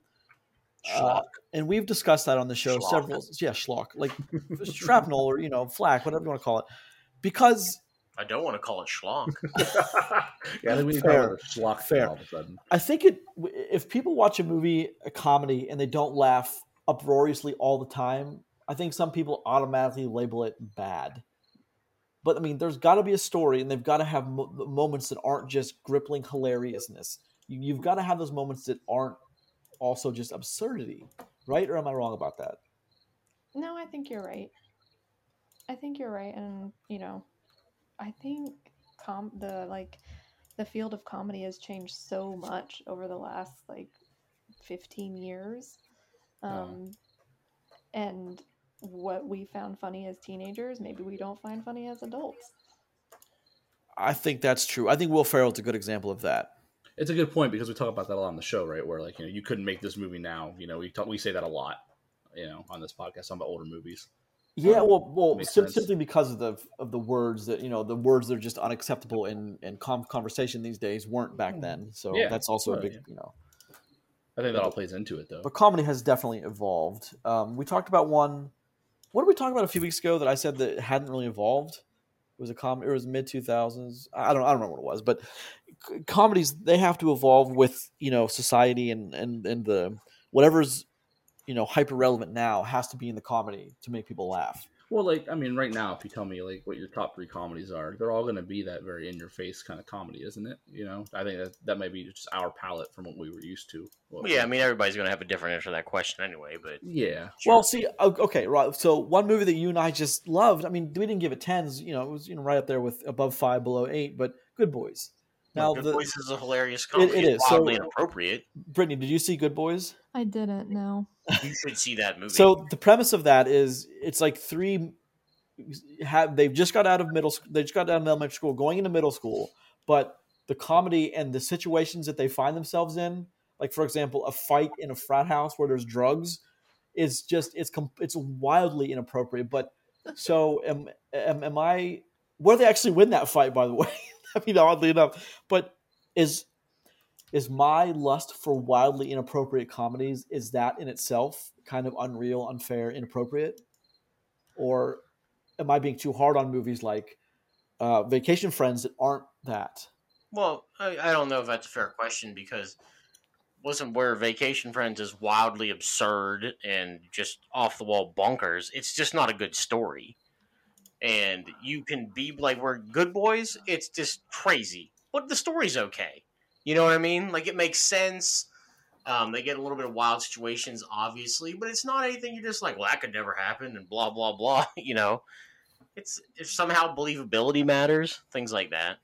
Uh,
Schlock.
and we've discussed that on the show
Schlock.
several. Yeah, schlock, like shrapnel or you know flack, whatever you want to call it, because
I don't want to call it schlock.
yeah, I think we need
Fair.
call it schlock
Fair.
fair. all of a sudden.
I think it. If people watch a movie, a comedy, and they don't laugh uproariously all the time, I think some people automatically label it bad. But I mean, there's got to be a story, and they've got to have mo- moments that aren't just gripping hilariousness. You, you've got to have those moments that aren't also just absurdity, right? Or am I wrong about that?
No, I think you're right. I think you're right, and you know, I think com the like the field of comedy has changed so much over the last like 15 years. Um, and what we found funny as teenagers, maybe we don't find funny as adults.
I think that's true. I think Will Ferrell's a good example of that.
It's a good point because we talk about that a lot on the show, right? Where like you know you couldn't make this movie now. You know we talk, we say that a lot. You know on this podcast talking about older movies.
Yeah,
Um,
well, well, sim- simply because of the of the words that you know, the words that are just unacceptable in in com- conversation these days weren't back then. So
Hmm. Yeah,
that's also a big,
yeah.
you know.
I think that all plays into it though.
But comedy has definitely evolved. Um, we talked about one. What did we talk about a few weeks ago that I said that hadn't really evolved? It was a com. It was mid two thousands. I don't. I don't remember what it was, but c- comedies they have to evolve with you know society and and and the whatever's you know hyper relevant now has to be in the comedy to make people laugh.
Well, like I mean, right now, if you tell me like what your top three comedies are, they're all going to be that very in your face kind of comedy, isn't it? You know, I think that that might be just our palette from what we were used to. Well,
yeah, I mean everybody's gonna have a different answer to that question anyway. But
yeah.
Well, see, okay, right. So one movie that you and I just loved. I mean, we didn't give it tens. You know, it was you know right up there with above five, below eight. But Good Boys. Now,
Good
the,
Boys is a hilarious comedy.
it
It's
is. So-
wildly inappropriate.
Brittany, did you see Good Boys?
I didn't know.
You should see that movie.
So the premise of that is it's like three have they've just got out of middle school they just got out of elementary school going into middle school but the comedy and the situations that they find themselves in like for example a fight in a frat house where there's drugs is just it's it's wildly inappropriate but so am, am am I where they actually win that fight by the way I mean oddly enough but is is my lust for wildly inappropriate comedies is that in itself kind of unreal unfair inappropriate or am i being too hard on movies like uh, vacation friends that aren't that.
Well, I, I don't know if that's a fair question because wasn't where Vacation Friends is wildly absurd and just off the wall bonkers. It's just not a good story. And you can be like we're good boys, it's just crazy. But the story's okay. You know what I mean? Like it makes sense. Um, they get a little bit of wild situations, obviously, but it's not anything you're just like, well, that could never happen, and blah blah blah. You know, it's if somehow believability matters, things like that.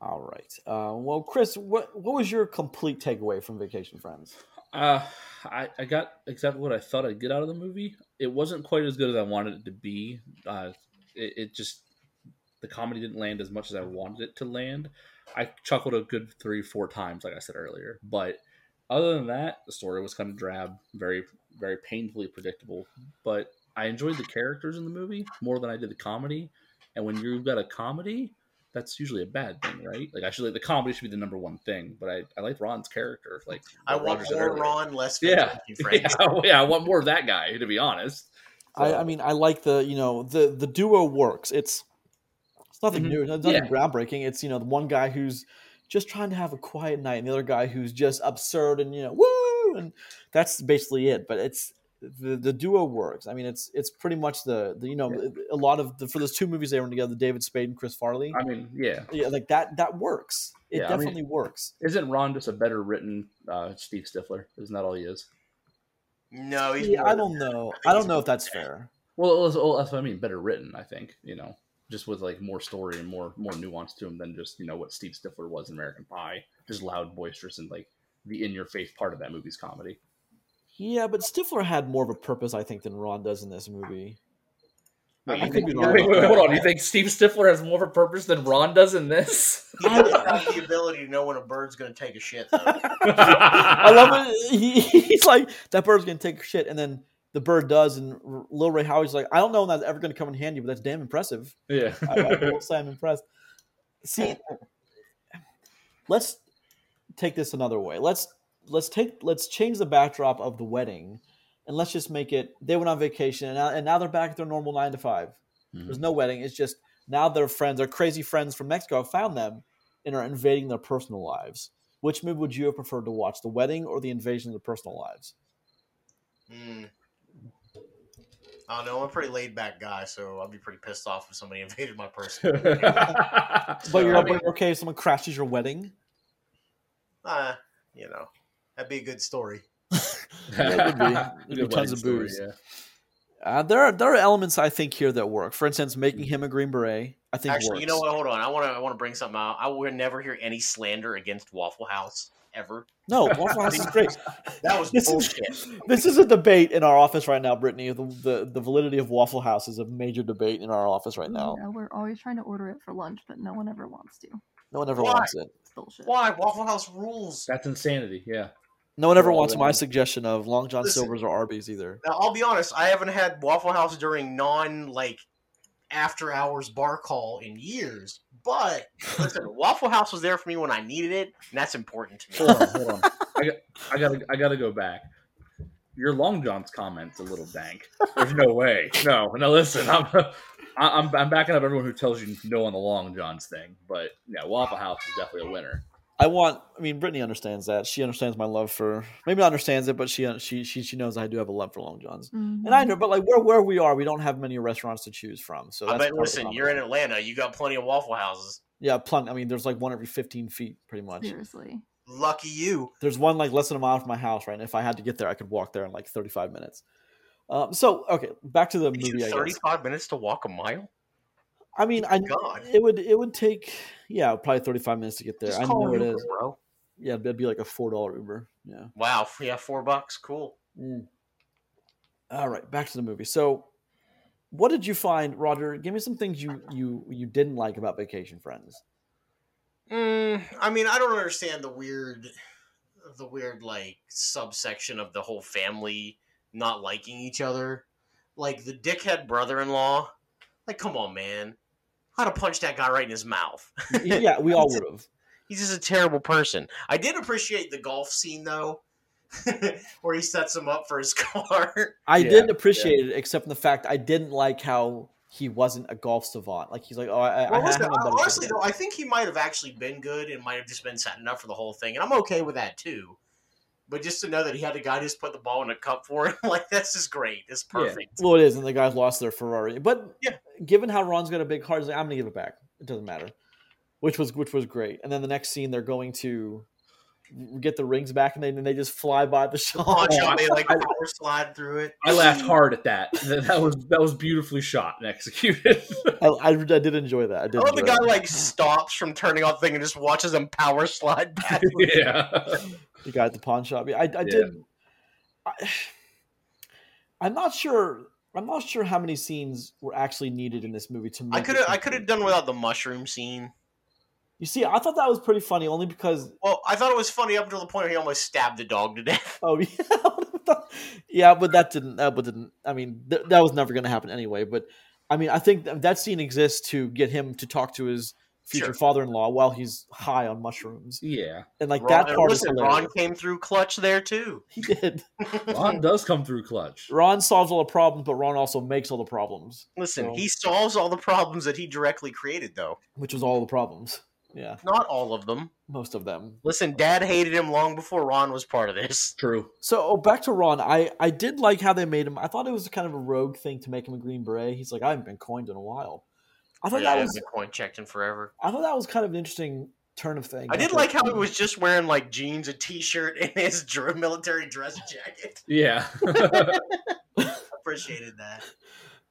All right. Uh, well, Chris, what what was your complete takeaway from Vacation Friends?
Uh, I, I got exactly what I thought I'd get out of the movie. It wasn't quite as good as I wanted it to be. Uh, it, it just the comedy didn't land as much as I wanted it to land. I chuckled a good three, four times, like I said earlier. But other than that, the story was kind of drab, very, very painfully predictable. But I enjoyed the characters in the movie more than I did the comedy. And when you've got a comedy, that's usually a bad thing, right? Like I should like the comedy should be the number one thing, but I, I like Ron's character. Like
I
what
want
Roger
more. Ron, less
Yeah.
Vacation
Yeah, yeah, I want more of that guy to be honest.
I,
So-
I mean, I like the you know the the duo works. It's it's nothing
Mhm.
new, it's nothing
Yeah.
groundbreaking. It's you know the one guy who's just trying to have a quiet night, and the other guy who's just absurd and you know woo, and that's basically it. But it's the the duo works. I mean, it's it's pretty much the, the you know a lot of the for those two movies they were together, David Spade and Chris Farley.
I mean, yeah,
Yeah, like that that works. It
Yeah, I mean-
definitely works.
isn't Ron just a better written uh, Steve Stifler? Isn't that all he is?
No, he's
Yeah, I don't know.
think
I don't know if that's fair.
Well, that's, well, that's what I mean. Better written, I think. You know, just with like more story and more more nuance to him than just you know what Steve Stifler was in American Pie, just loud, boisterous, and like the in your face part of that movie's comedy.
Yeah, but Stifler had more of a purpose, I think, than Ron does in this movie.
Wait,
I
you
could
think-
be wrong
wait, wait, hold on. You think Steve Stifler has more of a purpose than Ron does in this?
He doesn't have the ability to know when a bird's going to take a shit.
I love it. He, he's like, that bird's gonna take a shit, and then the bird does, and Lil Rel Howie's like, I don't know when that's ever gonna come in handy, but that's damn impressive.
Yeah.
I, I will say I'm impressed. See, let's take this another way. Let's let's take let's change the backdrop of the wedding, and let's just make it they went on vacation, and now, and now they're back at their normal nine to 5 There's no wedding. It's just now their friends, their crazy friends from Mexico, have found them and are invading their personal lives. Which movie would you have preferred to watch, the wedding or the invasion of their personal lives?
Hmm. I don't know. I'm a pretty laid back guy, so I'd be pretty pissed off if somebody invaded my person.
But you're,
I
but you're okay if someone crashes your wedding.
uh, you know, that'd be a good story.
Yeah, it would be. There'd be tons
wedding
of
story, yeah.
Uh, there are there are elements I think here that work. For instance, making him a Green Beret, I think
Actually,
works.
you know what? Hold on. I want to. I want to bring something out. I would never hear any slander against Waffle House ever.
No, Waffle House is great.
That was
This is-
bullshit.
This is a debate in our office right now, Brittany. The, the the validity of Waffle House is a major debate in our office right now.
Yeah, we're always trying to order it for lunch, but no one ever wants to.
No one ever
Why?
wants it.
It's bullshit.
Why Waffle House rules?
That's insanity. Yeah.
No one ever
We're
wants my
wrong.
suggestion of Long John
Listen.
Silver's or Arby's either.
Now, I'll be honest. I haven't had Waffle House during non like after hours bar call in years. But listen, Waffle House was there for me when I needed it, and that's important to me.
Hold on, hold on. I got, I gotta, I gotta go back. Your Long John's comment's a little dank. There's no way. No, no. Listen, I'm, I'm, I'm backing up everyone who tells you no on the Long John's thing. But yeah, Waffle House is definitely a winner.
I want. I mean, Brittany understands that. She understands my love for. Maybe not understands it, but she she she she knows I do have a love for Long Johns. And I
Mhm.
know, but like where where we are, we don't have many restaurants to choose from. So
I
that's
bet.
part
Listen, you're in. Atlanta. You got plenty of Waffle Houses.
Yeah, plenty. I mean, there's like one every 15 feet, pretty much.
Seriously.
Lucky you.
There's one like less than a mile from my house, right? And if I had to get there, I could walk there in like 35 minutes. Um, so okay, back to the
It
movie.
you
I guess.
35 minutes to walk a mile.
I mean, I
God.
it would it would take yeah probably 35 minutes to get there.
Just
I know it
Uber,
is.
bro.
Yeah, it'd be like a four dollar Uber. Yeah.
Wow. Yeah, four bucks. Cool.
Mm. All right, back to the movie. So, what did you find, Roger? Give me some things you you you didn't like about Vacation Friends.
Mm, I mean, I don't understand the weird, the weird like subsection of the whole family not liking each other. Like the dickhead brother-in-law. Like, come on, man. I'd have punched that guy right in his mouth.
yeah, we all would have.
He's just a terrible person. I did appreciate the golf scene though, where he sets him up for his car.
I
Yeah,
did appreciate it, except in the fact I didn't like how he wasn't a golf savant. Like he's like, oh, I, I
Well,
have
listen,
no better
honestly though, I think he might have actually been good and might have just been setting up for the whole thing, and I'm okay with that too. But just to know that he had a guy just put the ball in a cup for him, like that's just great. It's
Yeah.
perfect.
Well, it is, and the guys lost their Ferrari. But
Yeah.
given how Ron's got a big heart, like, I'm gonna give it back. It doesn't matter. Which was which was great. And then the next scene, they're going to get the rings back, and they and they just fly by the shot.
Pawn shot, they like power slide through it.
I laughed hard at that. That, that was that was beautifully shot and executed.
I, I, I did enjoy that. I
I
did.
love the guy
that.
like stops from turning off the thing and just watches him power slide back.
yeah.
The guy at the pawn shop. Yeah, I, I did. I, I'm not sure. I'm not sure how many scenes were actually needed in this movie to. Make
I could have I could have done without the mushroom scene.
You see, I thought that was pretty funny, only because
Well, I thought it was funny up until the point where he almost stabbed the dog to death.
oh yeah, yeah, but that didn't. That didn't. I mean, th- that was never going to happen anyway. But I mean, I think that, that scene exists to get him to talk to his future
Sure.
father-in-law while he's high on mushrooms,
Yeah.
and like
Ron,
that part
listen,
is hilarious.
Ron came through clutch there too.
He did.
Ron does come through clutch.
Ron solves all the problems, but Ron also makes all the problems,
Listen,
Well-
he solves all the problems that he directly created, though.
which was all the problems. Yeah,
Not all of them.
most of them.
Listen, Dad hated him long before Ron was part of this.
True.
So oh, back to Ron. I I did like how they made him. I thought it was kind of a rogue thing to make him a Green Beret. He's like, I haven't been coined in a while. I thought
yeah,
that
haven't
was
been coin checked in forever.
I thought that was kind of an interesting turn of things.
I did like how he was just wearing like jeans, a t-shirt, and his military dress jacket.
Yeah.
Appreciated that.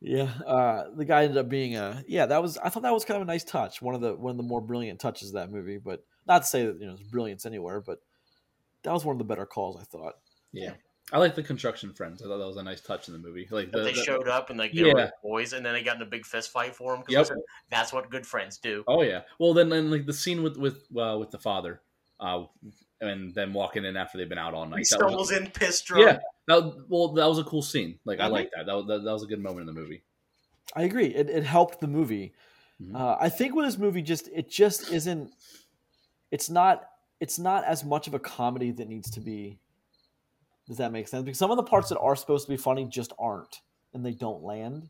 Yeah, uh, the guy ended up being a yeah. That was I thought that was kind of a nice touch. One of the one of the more brilliant touches of that movie. But not to say that you know there's brilliance anywhere, but that was one of the better calls. I thought.
yeah. I like the construction friends. I thought that was a nice touch in the movie. Like the,
they
the-
showed up and like they
Yeah.
were boys, and then they got in a big fist fight for him.
Yep.
that's what good friends do.
Oh yeah. Well, then, then like the scene with with uh, with the father, uh, and then walking in after they've been out all night.
He
That was-
stumbles in pissed drunk.
Yeah. That, well, that was a cool scene. Like I
Mhm.
like that. That, was- that. that was a good moment in the movie.
I agree. It it helped the movie.
Mhm.
Uh, I think with this movie, just it just isn't. It's not. It's not as much of a comedy that needs to be. Does that make sense? Because some of the parts that are supposed to be funny just aren't, and they don't land.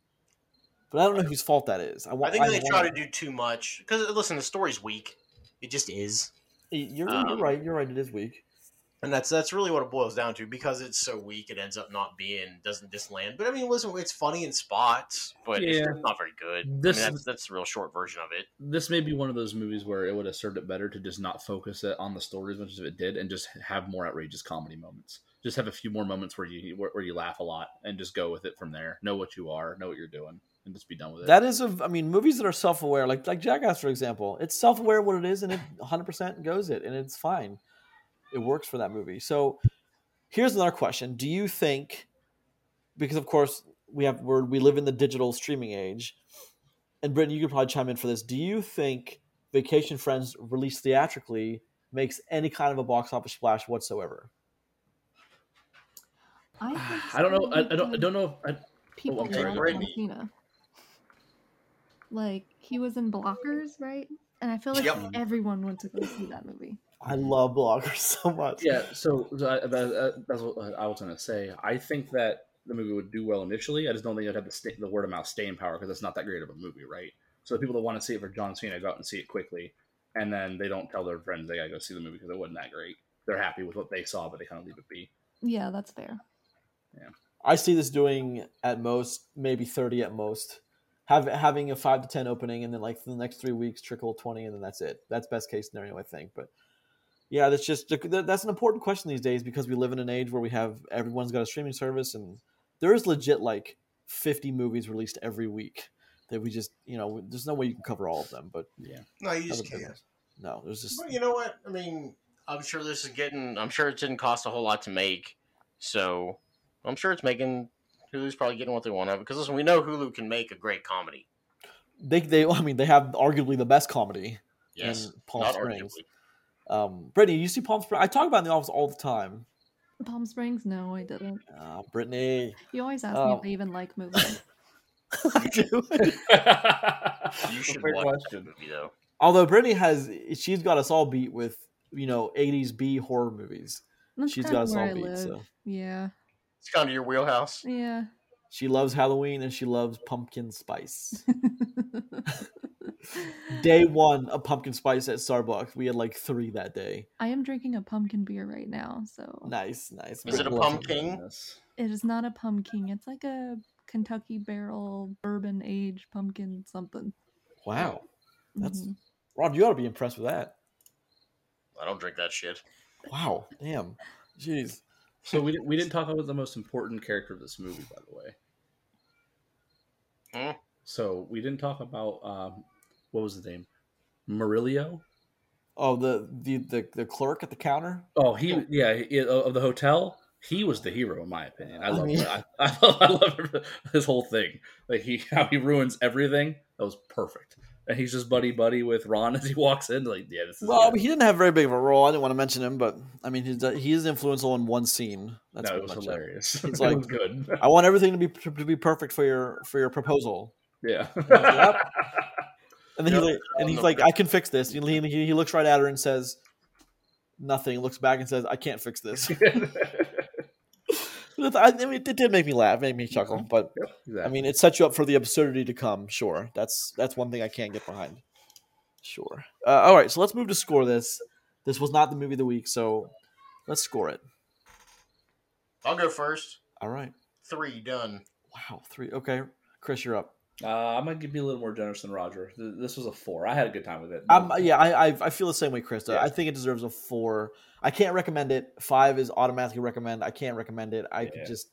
But I don't know whose fault that is. I, wa-
I think they
wonder-
try to do too much because listen, the story's weak. It just is,
You're, you're
um,
right. You're right. It is weak.
and that's that's really what it boils down to. Because it's so weak, it ends up not being doesn't just land. But I mean, listen, it's funny in spots, but it's
Yeah.
just not very good.
This-
I mean, that's that's the real short version of it.
This may be one of those movies where it would have served it better to just not focus it on the story as much as it did, and just have more outrageous comedy moments. Just have a few more moments where you where, you laugh a lot, and just go with it from there. Know what you are, know what you're doing, and just be done with it.
That is a. I mean, movies that are self-aware, like like Jackass, for example, it's self-aware of what it is, and it 100 percent goes it, and it's fine. It works for that movie. So, here's another question: Do you think, because of course we have we're, we live in the digital streaming age, and Britton, you could probably chime in for this. Do you think Vacation Friends released theatrically makes any kind of a box office splash whatsoever?
I, ah, think
I don't know. I, I don't. I don't know. If I,
People oh,
I'm sorry,
love
Brittany.
John Cena. Like he was in Blockers, right? And I feel like
Yep.
everyone went to go see that movie.
I love Blockers so much.
yeah. So so I, that, that's what uh, I was going to say. I think that the movie would do well initially. I just don't think it'd have the, sta the word of mouth staying power because it's not that great of a movie, right? So the people that want to see it for John Cena go out and see it quickly, and then they don't tell their friends they gotta go see the movie because it wasn't that great. They're happy with what they saw, but they kind of leave it be.
Yeah, that's fair.
I see this doing at most maybe 30 at most. Have, having a 5 to 10 opening and then like for the next 3 weeks trickle 20 and then that's it. That's best case scenario I think. But yeah, that's just that's an important question these days because we live in an age where we have everyone's got a streaming service and there is legit like 50 movies released every week that we just, you know, there's no way you can cover all of them, but
Yeah.
No, you just can't.
No, there's just
But you know what? I mean, I'm sure this is getting. I'm sure it didn't cost a whole lot to make, so I'm sure it's making. Hulu's probably getting what they want out of it because listen, we know Hulu can make a great comedy.
they they I mean they have arguably the best comedy
Yes,
in Palm
not
Springs.
arguably.
Um, Brittany, you see Palm Springs? I talk about it in the office all the time.
Palm Springs? No, I didn't.
Uh, Brittany,
You always ask me
Oh.
if I even like movies.
I do.
You should watch
question.
the movie though.
Although Brittany has, she's got us all beat with you know '80s B horror movies.
That's
She's
kinda
got us
where
all
I
beat.
live.
So
Yeah,
It's kind of your wheelhouse.
yeah.
She loves Halloween and she loves pumpkin spice. Day one of pumpkin spice at Starbucks. We had like three that day.
I am drinking a pumpkin beer right now, so
Nice, nice.
Is it a pumpkin?
It is not a pumpkin. It's like a Kentucky barrel bourbon aged pumpkin something.
Wow, that's
Mhm.
Rod. You ought to be impressed with that.
I don't drink that shit.
Wow, damn, jeez.
So we, di- we didn't talk about the most important character of this movie, by the way. So we didn't talk about um, what was the name? Murillo.
Oh, the the the, the clerk at the counter.
Oh, he yeah he, of the hotel. He was the hero in my opinion. I
I
love
mean-
I, I, love, I love his whole thing. Like he how he ruins everything. That was perfect. And he's just buddy buddy with Ron as he walks in. Like yeah, this is
Well, he didn't have very big of a role. I didn't want to mention him, but I mean, he's uh, he is influential in one scene. That's
no, it was
it.
hilarious.
It's
it
like-
was good.
I want everything to be to be perfect for your for your proposal.
Yeah.
Yep. And then
Yep.
he like, and oh,
he's
like, I can fix this. And he, he he looks right at her and says nothing. Looks back and says, I can't fix this. I mean, it did make me laugh, made me chuckle. But I mean, it sets you up for the absurdity to come. Sure, that's that's one thing I can't get behind. Sure. Uh, all right, so let's move to score this. This was not the movie of the week, so let's score it.
I'll go first.
All right.
Three done.
Wow, three. Okay, Chris, you're up.
Uh, I'm gonna be a little more generous than Roger. This was a four. I had a good time with it.
Um, yeah, I, I I feel the same way, Krista.
Yeah.
I think it deserves a four. I can't recommend it. Five is automatically recommend. I can't recommend it. I
Yeah.
could just,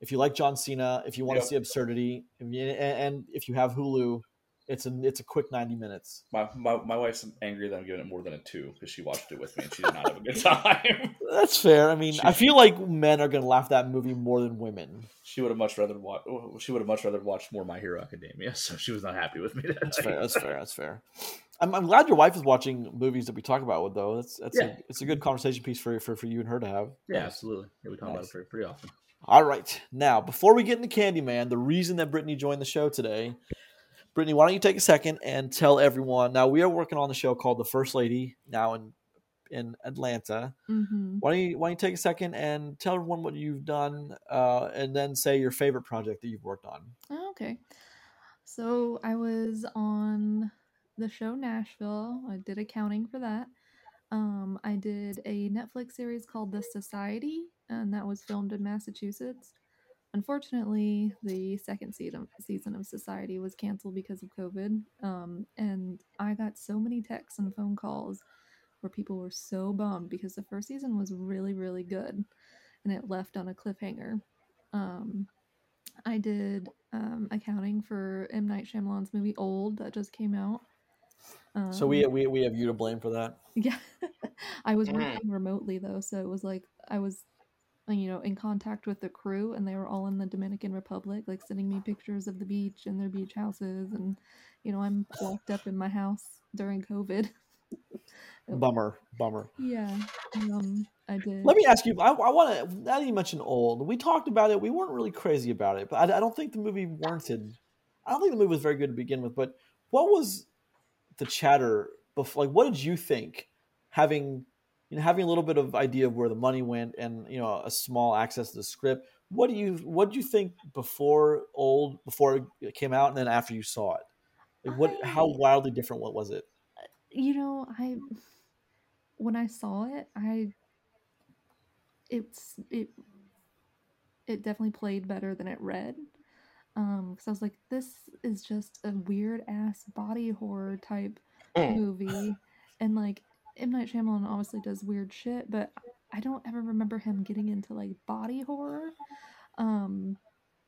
if you like John Cena, if you want
Yep.
to see absurdity, if you, and, and if you have Hulu, it's a it's a quick ninety minutes.
My, my my wife's angry that I'm giving it more than a two because she watched it with me and she did not have a good time.
That's fair. I mean,
She-
I feel like men are gonna laugh at that movie more than women.
she would have much rather watch. She would have much rather watched more My Hero Academia. So she was not happy with me. That
That's
night.
fair. That's fair. That's fair. I'm, I'm glad your wife is watching movies that we talk about with though. That's that's
Yeah.
a, it's a good conversation piece for, for for you and her to have.
Yeah, absolutely. Yeah, we talk about it pretty, pretty often.
All right. Now, before we get into Candyman, the reason that Brittany joined the show today, Brittany, why don't you take a second and tell everyone? Now, we are working on the show called The First Lady now in in Atlanta.
Mhm.
Why don't you why don't you take a second and tell everyone what you've done, uh, and then say your favorite project that you've worked on.
Oh, okay. So I was on the show Nashville. I did accounting for that. Um, I did a Netflix series called The Society, and that was filmed in Massachusetts. Unfortunately, the second season season of Society was canceled because of COVID. Um, and I got so many texts and phone calls where people were so bummed because the first season was really, really good, and it left on a cliffhanger. Um, I did um, accounting for M Night Shyamalan's movie Old that just came out. Um,
So we we we have you to blame for that.
yeah, I was
Mm.
working remotely though, so it was like I was, you know, in contact with the crew, and they were all in the Dominican Republic, like sending me pictures of the beach and their beach houses, and you know, I'm locked up in my house during COVID.
Bummer, bummer.
Yeah, um, I did.
Let me ask you. I, I want to. Now that you mentioned old, we talked about it. We weren't really crazy about it, but I, I don't think the movie warranted. I don't think the movie was very good to begin with. But what was the chatter before? Like, what did you think? Having you know, having a little bit of idea of where the money went, and you know, a small access to the script. What do you What do you think before old before it came out, and then after you saw it? Like, what? How wildly different? What was it?
you know i when i saw it i it's it it definitely played better than it read um because i was like this is just a weird ass body horror type
Mm.
movie and like M Night Shyamalan obviously does weird shit but I don't ever remember him getting into like body horror um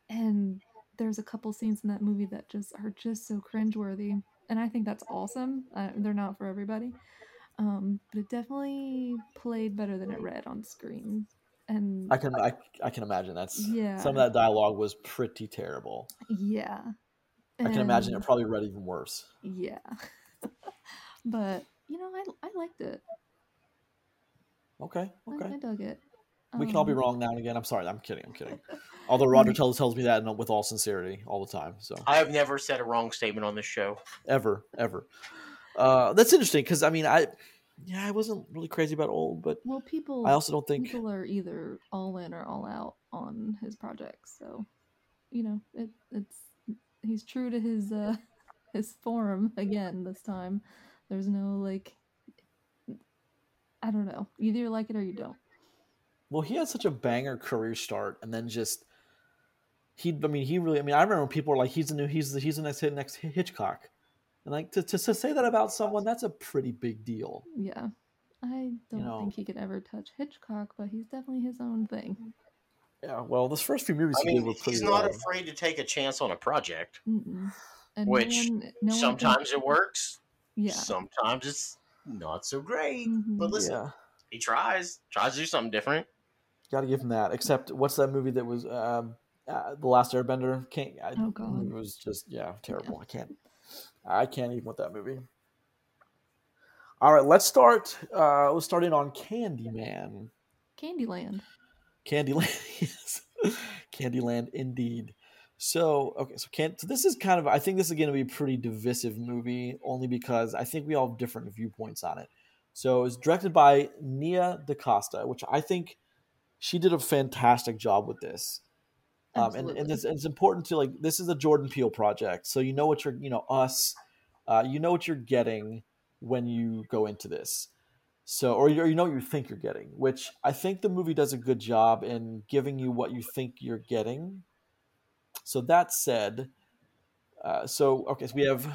and there's a couple scenes in that movie that just are just so cringeworthy and I think that's awesome. Uh, they're not for everybody, um, but it definitely played better than it read on screen. And
I can I, I can imagine that's
yeah,
some of that dialogue was pretty terrible.
yeah,
I can imagine it probably read even worse.
Yeah, but you know, I I liked it.
Okay,
I-
okay.
I, dug it.
we can all be
Um,
wrong now and again. I'm sorry. I'm kidding. I'm kidding. Although Roger tells tells me that with all sincerity all the time. So
I have never said a wrong statement on this show.
ever, ever. Uh, that's interesting because I mean I, yeah, I wasn't really crazy about old, but
Well, people
I also don't think
people are either all in or all out on his projects. So you know, it, it's he's true to his uh his form again this time. There's no like I don't know. Either you like it or you don't.
Well, he had such a banger career start, and then just he. I mean, he really. I mean, I remember when people were like, "He's the new. He's the. He's the next hit. Next Hitchcock," and like to, to to say that about someone, that's a pretty big deal.
Yeah. I don't
know-
think he could ever touch Hitchcock, but he's definitely his own thing.
Yeah. Well, those first few movies
I
he did were pretty.
he's not afraid to take a chance on a project. Which
no one, no
Sometimes it works.
Yeah.
Sometimes it's not so great. But listen,
yeah.
he tries. Tries to do something different.
Got to give him that. Except, what's that movie that was um, uh, the Last Airbender? Can't. I,
Oh, God.
It was just yeah, terrible. I can't. I can't even with that movie. All right, let's start. Uh, let's start in on Candyman.
Candyland.
Candyland, yes, Candyland, indeed. So okay, so can so this is kind of I think this is going to be a pretty divisive movie, only because I think we all have different viewpoints on it. So it's directed by Nia DaCosta, which I think she did a fantastic job with this. Um, and and it's, it's important to like this is a Jordan Peele project, so you know what you're you know us, uh, you know what you're getting when you go into this. So, or you, or you know what you think you're getting, which I think the movie does a good job in giving you what you think you're getting. So that said, uh, so okay, so we have,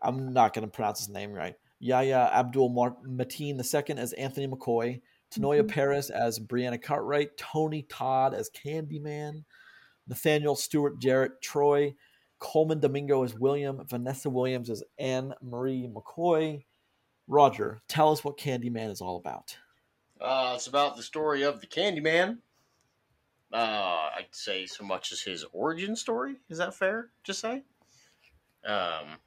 I'm not going to pronounce his name right. Yahya Abdul Mar- Mateen II as Anthony McCoy, Teyonah
Mhm.
Parris as Brianna Cartwright, Tony Todd as Candyman, Nathaniel Stewart Jarrett Troy, Colman Domingo as William, Vanessa Williams as Anne Marie McCoy. Roger, tell us what Candyman is all about.
Uh, it's about the story of the Candyman. Uh, I'd say so much as his origin story. Is that fair to say? Um,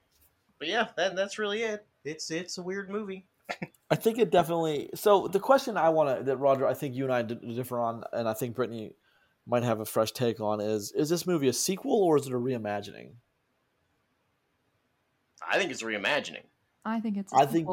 but yeah, that, that's really it. It's it's a weird movie.
I think it definitely. So the question I want to that Roger, I think you and I d- differ on, and I think Brittany might have a fresh take on is: is this movie a sequel or is it a reimagining?
I think it's reimagining.
I think it's a
I think-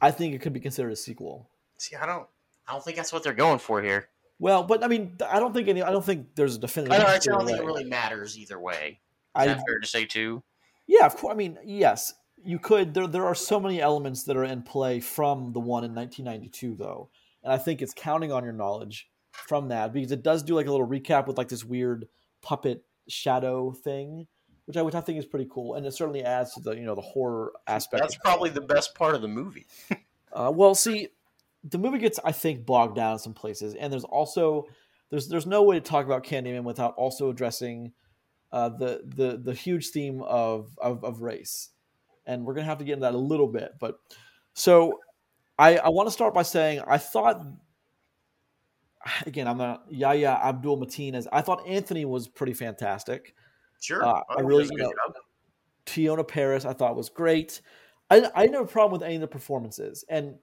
I think it could be considered a sequel.
See, I don't, I don't think that's what they're going for here.
Well, but I mean, I don't think any. I don't think there's a definitive.
I don't, I don't think it really matters either way. Is
I,
that fair to say too?
yeah, of course. I mean, yes, you could. There, there are so many elements that are in play from the one in 1992, though, and I think it's counting on your knowledge from that because it does do like a little recap with like this weird puppet shadow thing, which I which I think is pretty cool, and it certainly adds to the you know the horror aspect.
That's probably the best part of the movie.
Uh, well, see, the movie gets I think bogged down in some places, and there's also there's there's no way to talk about Candyman without also addressing uh, the the the huge theme of, of of race, and we're gonna have to get into that a little bit. But so I I want to start by saying I thought again I'm not Yahya Abdul Mateen as I thought Anthony was pretty fantastic.
Sure,
Uh, I really, you know. Teyonah Parris, I thought was great. I, I didn't have a problem with any of the performances. And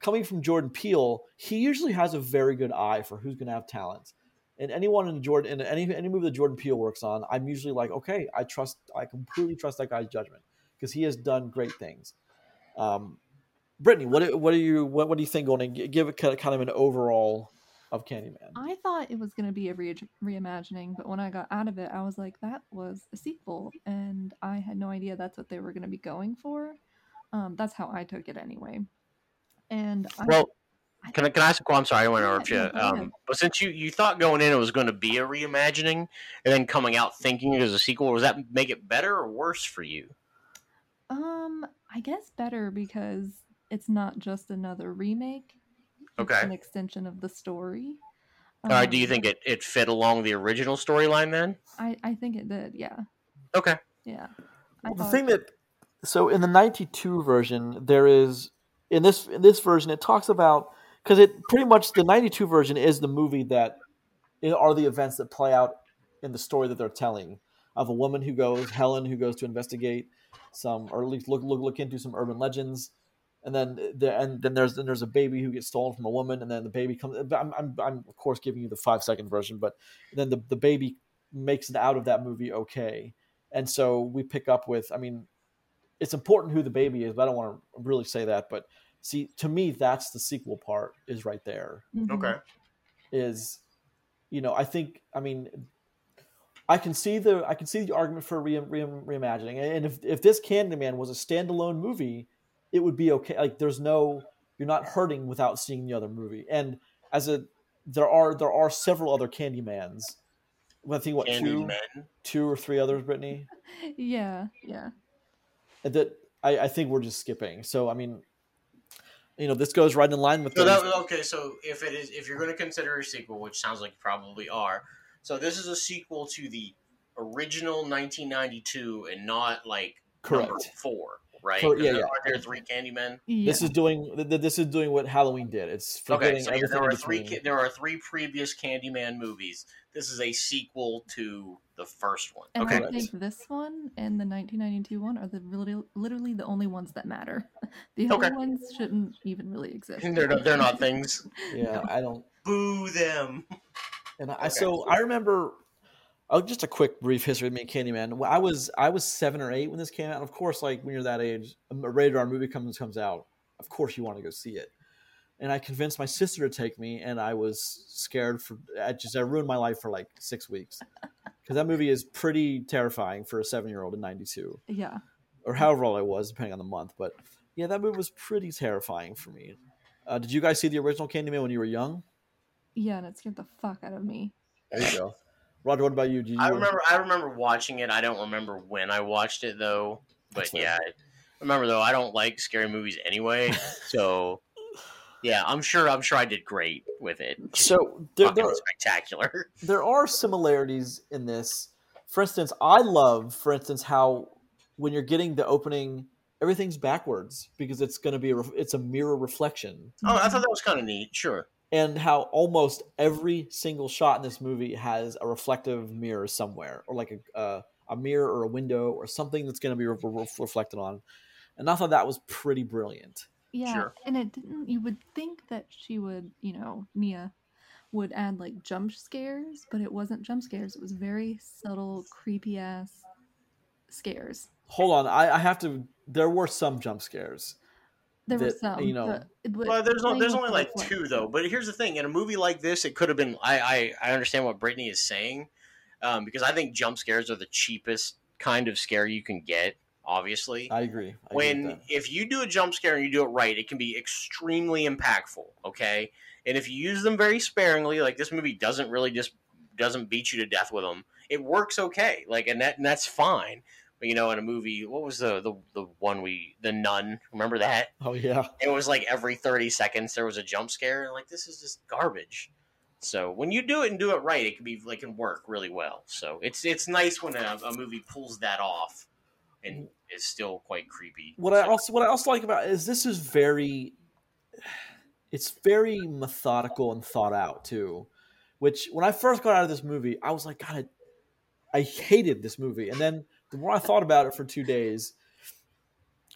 coming from Jordan Peele, he usually has a very good eye for who's going to have talent. And anyone in Jordan, in any any movie that Jordan Peele works on, I'm usually like, okay, I trust, I completely trust that guy's judgment because he has done great things. Um, Brittany, what what do you what, what do you think going to give it kind of kind of an overall of Candyman?
I thought it was going to be a re- reimagining, but when I got out of it, I was like, that was a sequel, and I had no idea that's what they were going to be going for. Um, that's how I took it anyway. And I,
Well,
I-
Can I, can I ask a question? I'm sorry, I don't want to
Yeah,
you.
no, go ahead.
Um, but since you, you thought going in it was going to be a reimagining, and then coming out thinking it was a sequel, does that make it better or worse for you?
um, I guess better because it's not just another remake. It's
Okay.
an extension of the story.
All right, do you
Um,
think it, it fit along the original storyline then?
I I think it did. Yeah,
Okay.
yeah.
Well, the
thought-
thing that so in the 92 version there is in this in this version it talks about because it pretty much the 92 version is the movie that are the events that play out in the story that they're telling of a woman who goes Helen who goes to investigate some or at least look look look into some urban legends. And then the, and then there's then there's a baby who gets stolen from a woman and then the baby comes I'm, I'm, I'm of course giving you the five second version but then the, the baby makes it out of that movie okay. And so we pick up with i mean it's important who the baby is but i don't want to really say that but see to me that's the sequel part is right there
Mhm.
Okay.
is you know i think i mean I can see the I can see the argument for re, re, reimagining, and if if this Candyman was a standalone movie, it would be okay. Like there's no you're not hurting without seeing the other movie, and as a there are there are several other Candymans. I think what
Candy
two
Men.
two or three others, Brittany.
Yeah, yeah.
That I, I think we're just skipping. So I mean, you know, this goes right in line with
So that, okay, so if it is, if you're going to consider a sequel, which sounds like you probably are, so this is a sequel to the original 1992 and not like number
Correct.
four, right?
For- yeah,
There-
yeah.
Aren't there three Candymen?
yeah.
This is doing th- th- this is doing what Halloween did. It's
Okay, so
everything
there
in
are three.
between.
Ca- There are three previous Candyman movies. This is a sequel to the first one.
and
okay,
I think this one and the 1992 one are the really, literally the only ones that matter. The other
Okay.
ones shouldn't even really exist.
they're not, they're not things.
Yeah, I don't.
Boo them.
And I
Okay.
so I remember. Oh, just a quick brief history of me and Candyman. When I was I was seven or eight when this came out. And of course, like when you're that age, a rated R movie comes comes out. Of course, you want to go see it. And I convinced my sister to take me, and I was scared for. I just I ruined my life for like six weeks because that movie is pretty terrifying for a seven year old in '92
Yeah.
or however old I was, depending on the month. But yeah, that movie was pretty terrifying for me. Uh, did you guys see the original Candyman when you were young?
Yeah, and it scared the fuck out of me.
There you go. Roger, what about you? Did you
I remember. I remember watching it. I don't remember when I watched it though. But
That's
yeah, I remember though. I don't like scary movies anyway. so yeah, I'm sure. I'm sure I did great with it.
So there, there,
spectacular.
there are similarities in this. For instance, I love, for instance, how when you're getting the opening, everything's backwards because it's going to be a, it's a mirror reflection,
Oh, I thought that was kind of neat. Sure.
and how almost every single shot in this movie has a reflective mirror somewhere, or like a uh, a mirror or a window or something that's going to be re- re- reflected on. And I thought that was pretty brilliant.
Yeah,
Sure.
and it didn't. You would think that she would, you know, Nia would add like jump scares, but it wasn't jump scares. It was very subtle, creepy ass scares.
Hold on, I, I have to. There were some jump scares.
There were some,
you know-
but, but
Well, there's no, there's only like
reflection-
two though. But here's the thing: in a movie like this, it could have been. I I, I understand what Brittany is saying, um, because I think jump scares are the cheapest kind of scare you can get. Obviously,
I agree. I
when if you do a jump scare and you do it right, it can be extremely impactful. Okay, and if you use them very sparingly, like this movie doesn't really just doesn't beat you to death with them, it works okay. Like and that and that's fine. But you know, in a movie, what was the the the one we the Nun? Remember that?
oh yeah,
It was like every thirty seconds there was a jump scare, and like this is just garbage. So when you do it and do it right, it can be like can work really well. So it's it's nice when a, a movie pulls that off and is still quite creepy.
what I also what I also like about it is this is very it's very methodical and thought out too. Which when I first got out of this movie, I was like, God, I, I hated this movie. And then the more I thought about it for two days,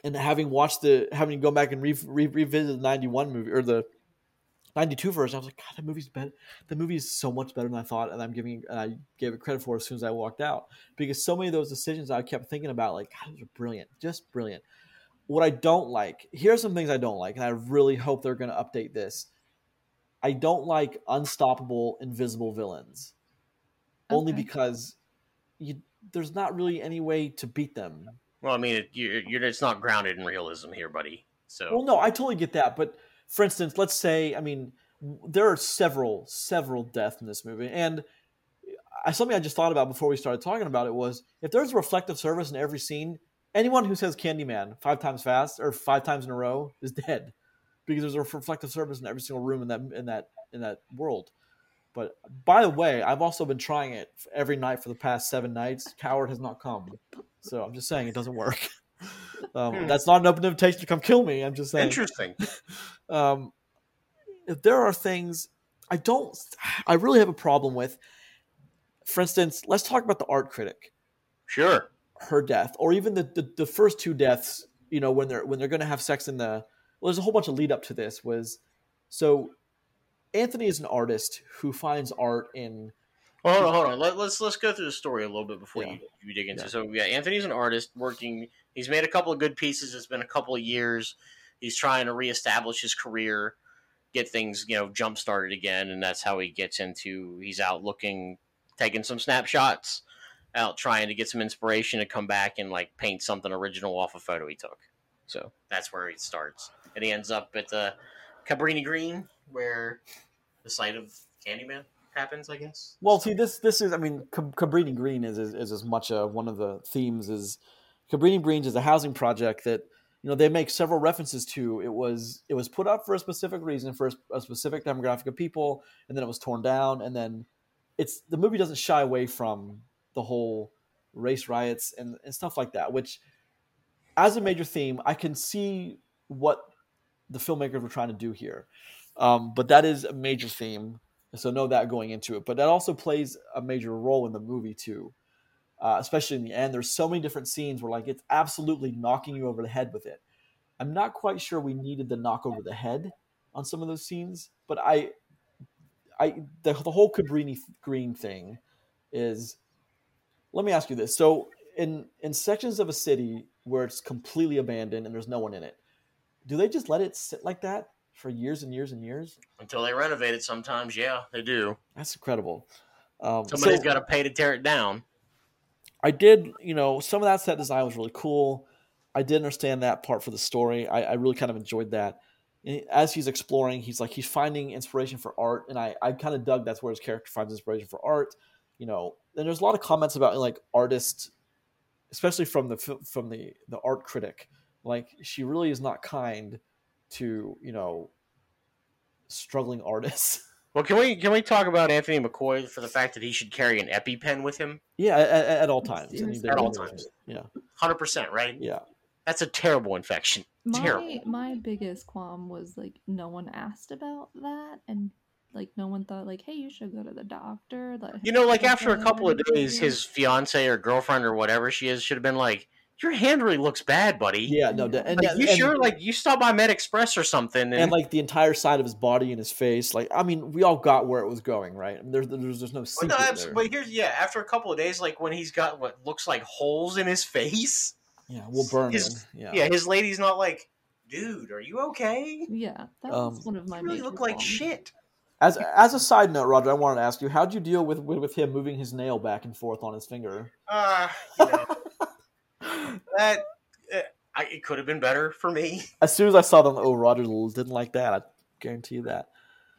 and having watched the having to go back and re, re, revisit the ninety one movie or the ninety two version, I was like, God, that movie's better. The movie is so much better than I thought, and I'm giving and I gave it credit for as soon as I walked out because so many of those decisions I kept thinking about, like, God, those are brilliant, just brilliant. What I don't like, here's some things I don't like, and I really hope they're going to update this. I don't like unstoppable, invisible villains, only because you there's not really any way to beat them.
Well, I mean, it, you're, you're, it's not grounded in realism here, buddy. So
Well, no, I totally get that, but for instance, let's say, I mean, there are several, several deaths in this movie, and something I just thought about before we started talking about it was if there's a reflective surface in every scene, anyone who says Candyman five times fast or five times in a row is dead because there's a reflective surface in every single room in that in that in that world. But by the way, I've also been trying it every night for the past seven nights. Coward has not come, so I'm just saying it doesn't work. Um,
Hmm.
That's not an open invitation to come kill me. I'm just saying
interesting.
um, there are things I don't, I really have a problem with. For instance, let's talk about the art critic,
Sure.
her death, or even the the, the first two deaths. You know, when they're when they're going to have sex in the well, there's a whole bunch of lead up to this. Was so Anthony is an artist who finds art in
Well, hold on, hold on. Let, let's let's go through the story a little bit before
Yeah.
you, you dig into.
Yeah.
So yeah, Anthony's an artist working. He's made a couple of good pieces. It's been a couple of years. He's trying to reestablish his career, get things you know jump started again, and that's how he gets into. He's out looking, taking some snapshots out trying to get some inspiration to come back and like paint something original off a photo he took. So that's where he starts, and he ends up at the Cabrini Green, where the site of Candyman happens. I guess.
Well, see, this this is I mean, Cab- Cabrini Green is, is is as much a one of the themes is Cabrini Green is a housing project that you know they make several references to. It was it was put up for a specific reason for a, a specific demographic of people, and then it was torn down, and then it's the movie doesn't shy away from the whole race riots and, and stuff like that. Which, as a major theme, I can see what the filmmakers were trying to do here. Um, but that is a major theme so know that going into it. But that also plays a major role in the movie too, uh, especially in the end. There's so many different scenes where like it's absolutely knocking you over the head with it. I'm not quite sure we needed the knock over the head on some of those scenes, but I, I the, the whole Cabrini Green thing is. Let me ask you this: so in in sections of a city where it's completely abandoned and there's no one in it, do they just let it sit like that for years and years and years?
Until they renovate it, sometimes, yeah, they do.
That's incredible. Um,
Somebody's
so-
got to pay to tear it down.
I did, you know, some of that set design was really cool. I did understand that part for the story. I, I really kind of enjoyed that. And as he's exploring, he's like he's finding inspiration for art, and I, I kind of dug that's where his character finds inspiration for art. You know, and there's a lot of comments about like artists, especially from the from the the art critic. Like she really is not kind to you know struggling artists.
Well, can we can we talk about Anthony McCoy for the fact that he should carry an EpiPen with him?
yeah, at, at, at all times. And he
At all times.
Yeah,
Hundred percent, right?
yeah.
That's a terrible infection. Terrible.
My my biggest qualm was like no one asked about that, and like no one thought like, hey, you should go to the doctor. Like,
You know, like after a couple of days, his fiance or girlfriend or whatever she is should have been like, "Your hand really looks bad, buddy."
Yeah, no, de- and,
Like, you
and-
sure? Like you stop by Med Express or something, and,
and like the entire side of his body and his face. Like, I mean, we all got where it was going, right? I mean, there's there's there's no
Well,
secret
no,
there.
but here's yeah. After a couple of days, like when he's got what looks like holes in his face.
Yeah, we'll burn
his-
him. Yeah.
Yeah, his lady's not like, dude, are you okay?
yeah, that
Um,
was one of my.
You really
major
look like
qualms.
shit.
As as a side note, Roger, I wanted to ask you, how'd you deal with with, with him moving his nail back and forth on his finger?
Uh, you know, that eh, I, it could have been better for me.
As soon as I saw them, oh, Roger didn't like that. I guarantee you that.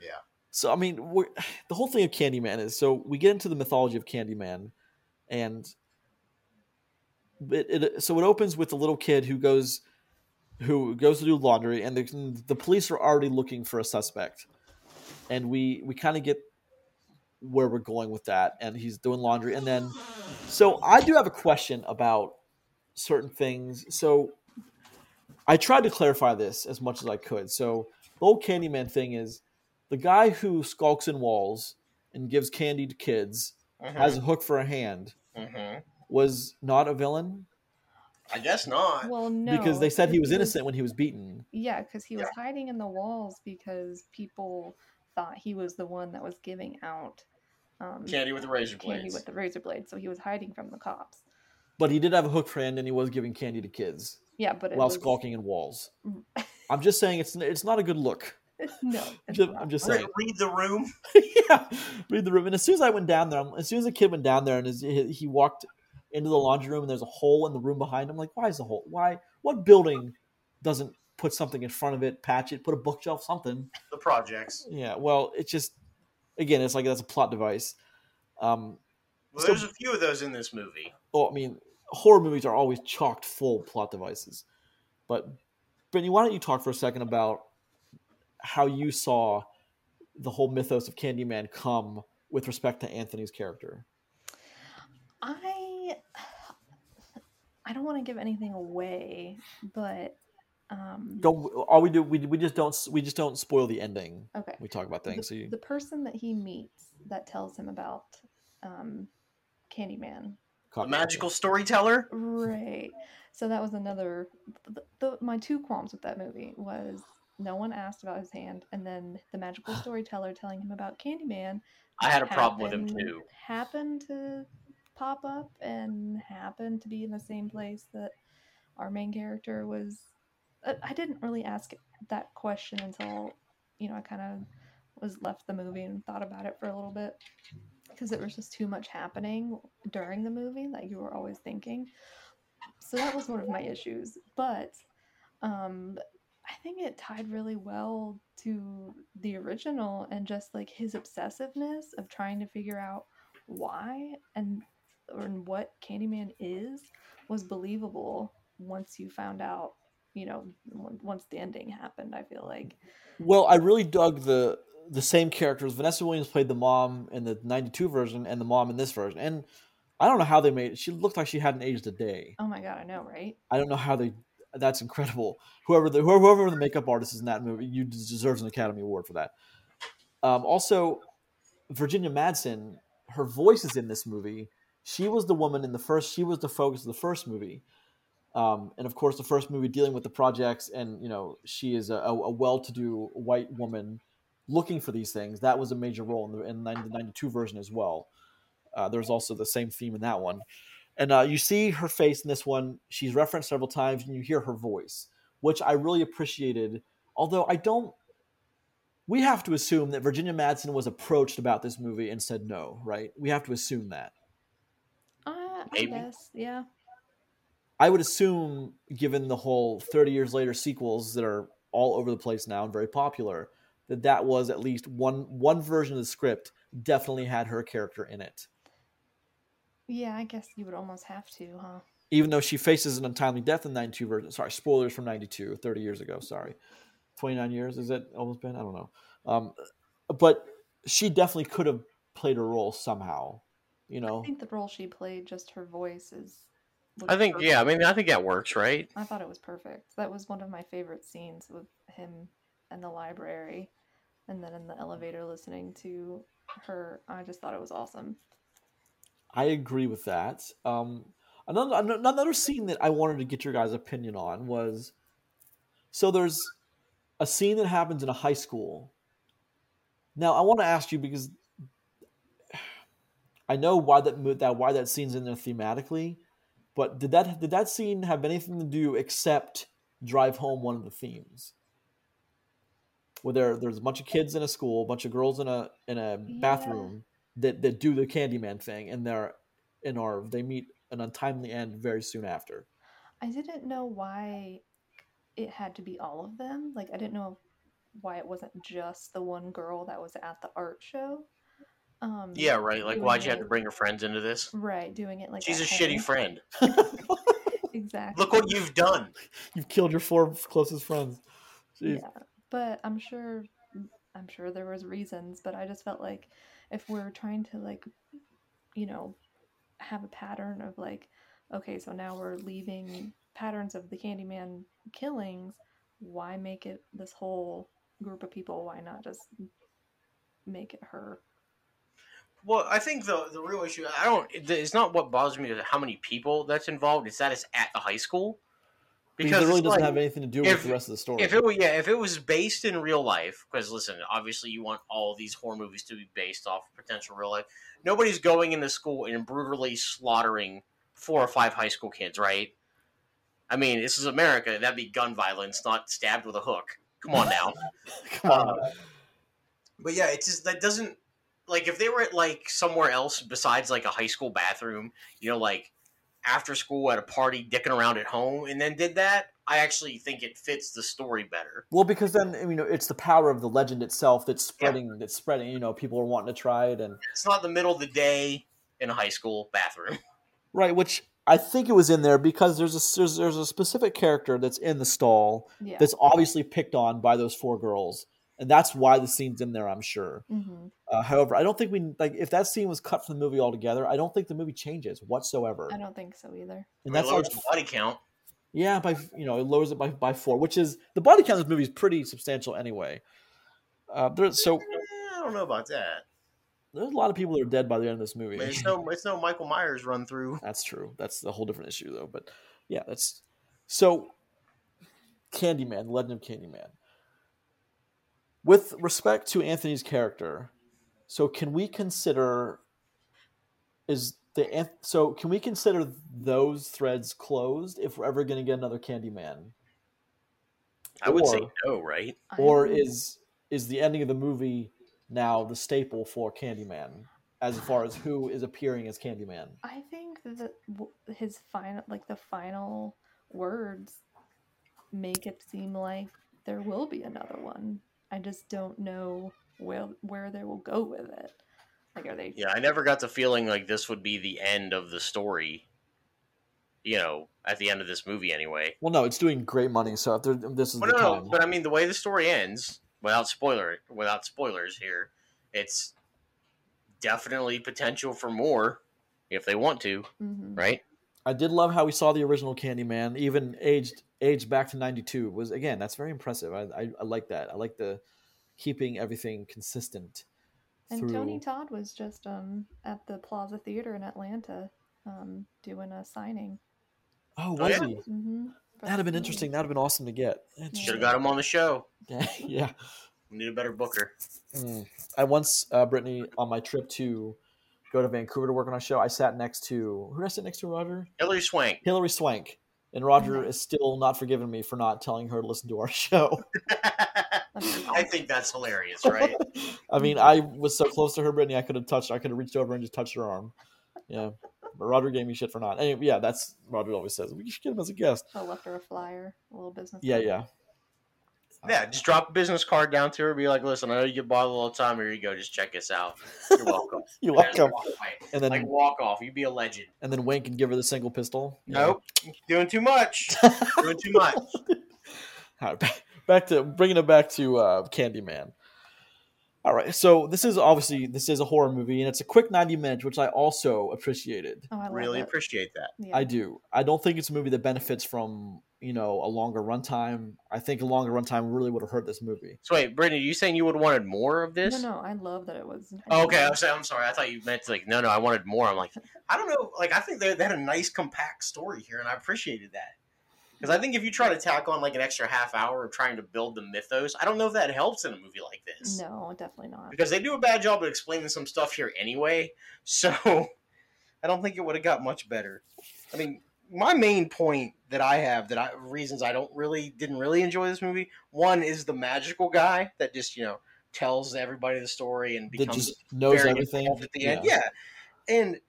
Yeah.
So I mean, we're, the whole thing of Candyman is so we get into the mythology of Candyman, and it, it so it opens with a little kid who goes who goes to do laundry, and the the police are already looking for a suspect, and we we kind of get where we're going with that, and he's doing laundry, and then so I do have a question about certain things. So I tried to clarify this as much as I could. So the whole Candyman thing is the guy who skulks in walls and gives candy to kids has a hook for a hand
hmm
was not a villain
I guess not.
Well, no,
because they said he was innocent when he was beaten.
Yeah, because he was hiding in the walls because people thought he was the one that was giving out um,
Candy with the razor
blade.
candy
with the razor blade. So he was hiding from the cops.
But he did have a hook for a hand and he was giving candy to kids
Yeah, but it
while
was,
skulking in walls. I'm just saying it's it's not a good look.
no,
I'm just. I'm just saying.
read the room.
yeah, read the room. And as soon as I went down there, as soon as the kid went down there and his, he he walked into the laundry room and there's a hole in the room behind him, like, why is the hole? Why? What building doesn't put something in front of it, patch it, put a bookshelf, something?
The projects.
Yeah. Well, it's just again, it's like that's a plot device. Um,
Well,
So-
there's a few of those in this movie.
well, I mean, horror movies are always chocked full plot devices. But Brittany, why don't you talk for a second about how you saw the whole mythos of Candyman come with respect to Anthony's character?
I I don't want to give anything away, but um,
Don't all we do we, we just don't we just don't spoil the ending.
okay.
We talk about things. So
the,
you,
the person that he meets that tells him about um, Candyman
The magical storyteller.
Right. So that was another. The, the, my two qualms with that movie was no one asked about his hand, and then the magical storyteller telling him about Candyman.
I had a problem with him too.
Happened to pop up and happened to be in the same place that our main character was. I, I didn't really ask that question until you know I kind of was left the movie and thought about it for a little bit. Because it was just too much happening during the movie like you were always thinking. So that was one of my issues but um i think it tied really well to the original and just like his obsessiveness of trying to figure out why and or what candyman is was believable once you found out you know once the ending happened i feel like.
Well, I really dug the the same characters. Vanessa Williams played the mom in the '92 version and the mom in this version, and I don't know how they made it. She looked like she hadn't aged a day.
oh my god i know right
I don't know how they. That's incredible. Whoever the whoever the makeup artist is in that movie, you deserves an Academy Award for that. Um, also, Virginia Madsen, her voice is in this movie. She was the woman in the first. She was the focus of the first movie, um, and of course, the first movie dealing with the projects, and you know, she is a, a well-to-do white woman looking for these things. That was a major role in the in the '92 version as well. Uh, there's also the same theme in that one. And uh, you see her face in this one. She's referenced several times, and you hear her voice, which I really appreciated. Although I don't, we have to assume that Virginia Madsen was approached about this movie and said no, right? We have to assume that.
uh, i
Maybe.
guess yeah
I would assume, given the whole 30 years later sequels that are all over the place now and very popular, that that was at least one one version of the script definitely had her character in it.
yeah i guess you would almost have to huh
even though she faces an untimely death in 92 version. Sorry, spoilers from 92, 30 years ago. Sorry. 29 years, is it almost been? I don't know. Um, but she definitely could have played a role somehow, you know.
I think the role she played, just her voice is.
I think yeah. I mean, I think that works, right?
I thought it was perfect. That was one of my favorite scenes with him in the library, and then in the elevator listening to her. I just thought it was awesome.
I agree with that. Um, another another scene that I wanted to get your guys' opinion on was so there's a scene that happens in a high school. Now I want to ask you because I know why that that why that scene's in there thematically, but did that did that scene have anything to do except drive home one of the themes? Where there there's a bunch of kids in a school, a bunch of girls in a in a
Yeah.
bathroom that that do the Candyman thing, and they're and are they meet an untimely end very soon after.
I didn't know why it had to be all of them. Like I didn't know why it wasn't just the one girl that was at the art show. Um,
Yeah, right. Like, why'd you have to bring her friends into this?
Right, doing it like
She's a
at
shitty
home.
friend.
Exactly.
Look what you've done.
You've killed your four closest friends. Jeez.
Yeah, but I'm sure I'm sure there was reasons, but I just felt like if we're trying to like you know have a pattern of like okay, so now we're leaving patterns of the Candyman killings, why make it this whole group of people? Why not just make it her?
Well, I think the the real issue, I don't. It's not what bothers me is how many people that's involved. It's that it's at the high school.
Because, it really doesn't
like,
have anything to do
if-
with the rest of the story.
If it were, yeah, if it was based in real life, because listen, obviously you want all these horror movies to be based off potential real life. Nobody's going into school and brutally slaughtering four or five high school kids, right? I mean, this is America. That'd be gun violence, not stabbed with a hook. Come on now.
Come on.
Uh, but yeah, it's just that doesn't like if they were at like somewhere else besides like a high school bathroom, you know, like after school at a party, dicking around at home, and then did that. I actually think it fits the story better.
Well, because then you know it's the power of the legend itself that's spreading. That's spreading. You know, people are wanting to try it, and
It's not the middle of the day in a high school bathroom.
right, which I think it was in there because there's a there's, there's a specific character that's in the stall
Yeah.
that's obviously picked on by those four girls, and that's why the scene's in there. I'm sure.
hmm
Uh, however, I don't think we like if that scene was cut from the movie altogether. I don't think the movie changes whatsoever,
I don't think so either.
and that's
lowers the body count.
Yeah, by you know, it lowers it by, by four, which is the body count of this movie is pretty substantial anyway. Uh, there, so
Eh, I don't know about that.
there's a lot of people that are dead by the end of this movie.
it's no, it's no Michael Myers run through.
that's true. That's a whole different issue though. But yeah, that's so. Candyman, the Legend of Candyman. With respect to Anthony's character, so can we consider is the so can we consider those threads closed if we're ever going to get another Candyman?
I would say no, right?
or is is the ending of the movie now the staple for Candyman as far as who is appearing as Candyman.
I think that his final, like the final words, make it seem like there will be another one. I just don't know where where they will go with it. Like, are they?
Yeah, I never got the feeling like this would be the end of the story. You know, at the end of this movie, anyway.
Well, no, it's doing great money, so if this is
Well,
the
no,
time.
no, but I mean, the way the story ends, without spoiler, without spoilers here, it's definitely potential for more if they want to,
Mhm.
right?
I did love how we saw the original Candyman, even aged aged back to '92. Was again, that's very impressive. I, I, I like that. I like the keeping everything consistent.
And
through-
Tony Todd was just um at the Plaza Theater in Atlanta, um doing a signing.
Oh,
Oh,
was
yeah?
he?
Mm-hmm.
That'd have been interesting. That'd have been awesome to get.
Should have got him on the show.
Yeah, yeah.
We need a better booker.
Mm. I once, uh, Brittany, on my trip to go to Vancouver to work on a show, I sat next to who did I sit next to? Roger,
Hilary Swank.
Hilary Swank, and Roger
Nice.
is still not forgiving me for not telling her to listen to our show.
I think that's hilarious, right?
I mean, I was so close to her, Brittany. I could have touched. I could have reached over and just touched her arm. Yeah, but Roger gave me shit for not. Anyway, yeah, that's Roger always says we should get him as a guest.
I left her a flyer, a little business.
Yeah,
card.
yeah.
Yeah, just drop a business card down to her. Be like, listen, I know you get bothered all the time. Here you go. Just check us out. You're welcome.
You're welcome.
walk away.
And then
Like walk off. You'd be a legend.
and then Wink and give her the single pistol. Yeah.
Nope. Doing too much. Doing too much.
All right, back, back to bringing it back to uh, Candyman. All right, so this is obviously this is a horror movie, and it's a quick ninety minutes, which I also appreciated.
Oh, I
Really
it.
appreciate that.
Yeah.
I do. I don't think it's a movie that benefits from you know a longer runtime. I think a longer runtime really would have hurt this movie.
So wait, Brittany, you saying you would have wanted more of this?
No, no, I love that it was.
Oh, okay, I'm sorry. I'm sorry. I thought you meant like no, no. I wanted more. I'm like, I don't know. Like, I think they, they had a nice compact story here, and I appreciated that. Because I think if you try to tack on like an extra half hour of trying to build the mythos, I don't know if that helps in a movie like this.
No, definitely not.
Because they do a bad job of explaining some stuff here anyway. So I don't think it would have got much better. I mean, my main point that I have that I reasons I don't really didn't really enjoy this movie. One is the magical guy that just you know tells everybody the story and becomes
just knows
very
everything
at the end. Yeah. And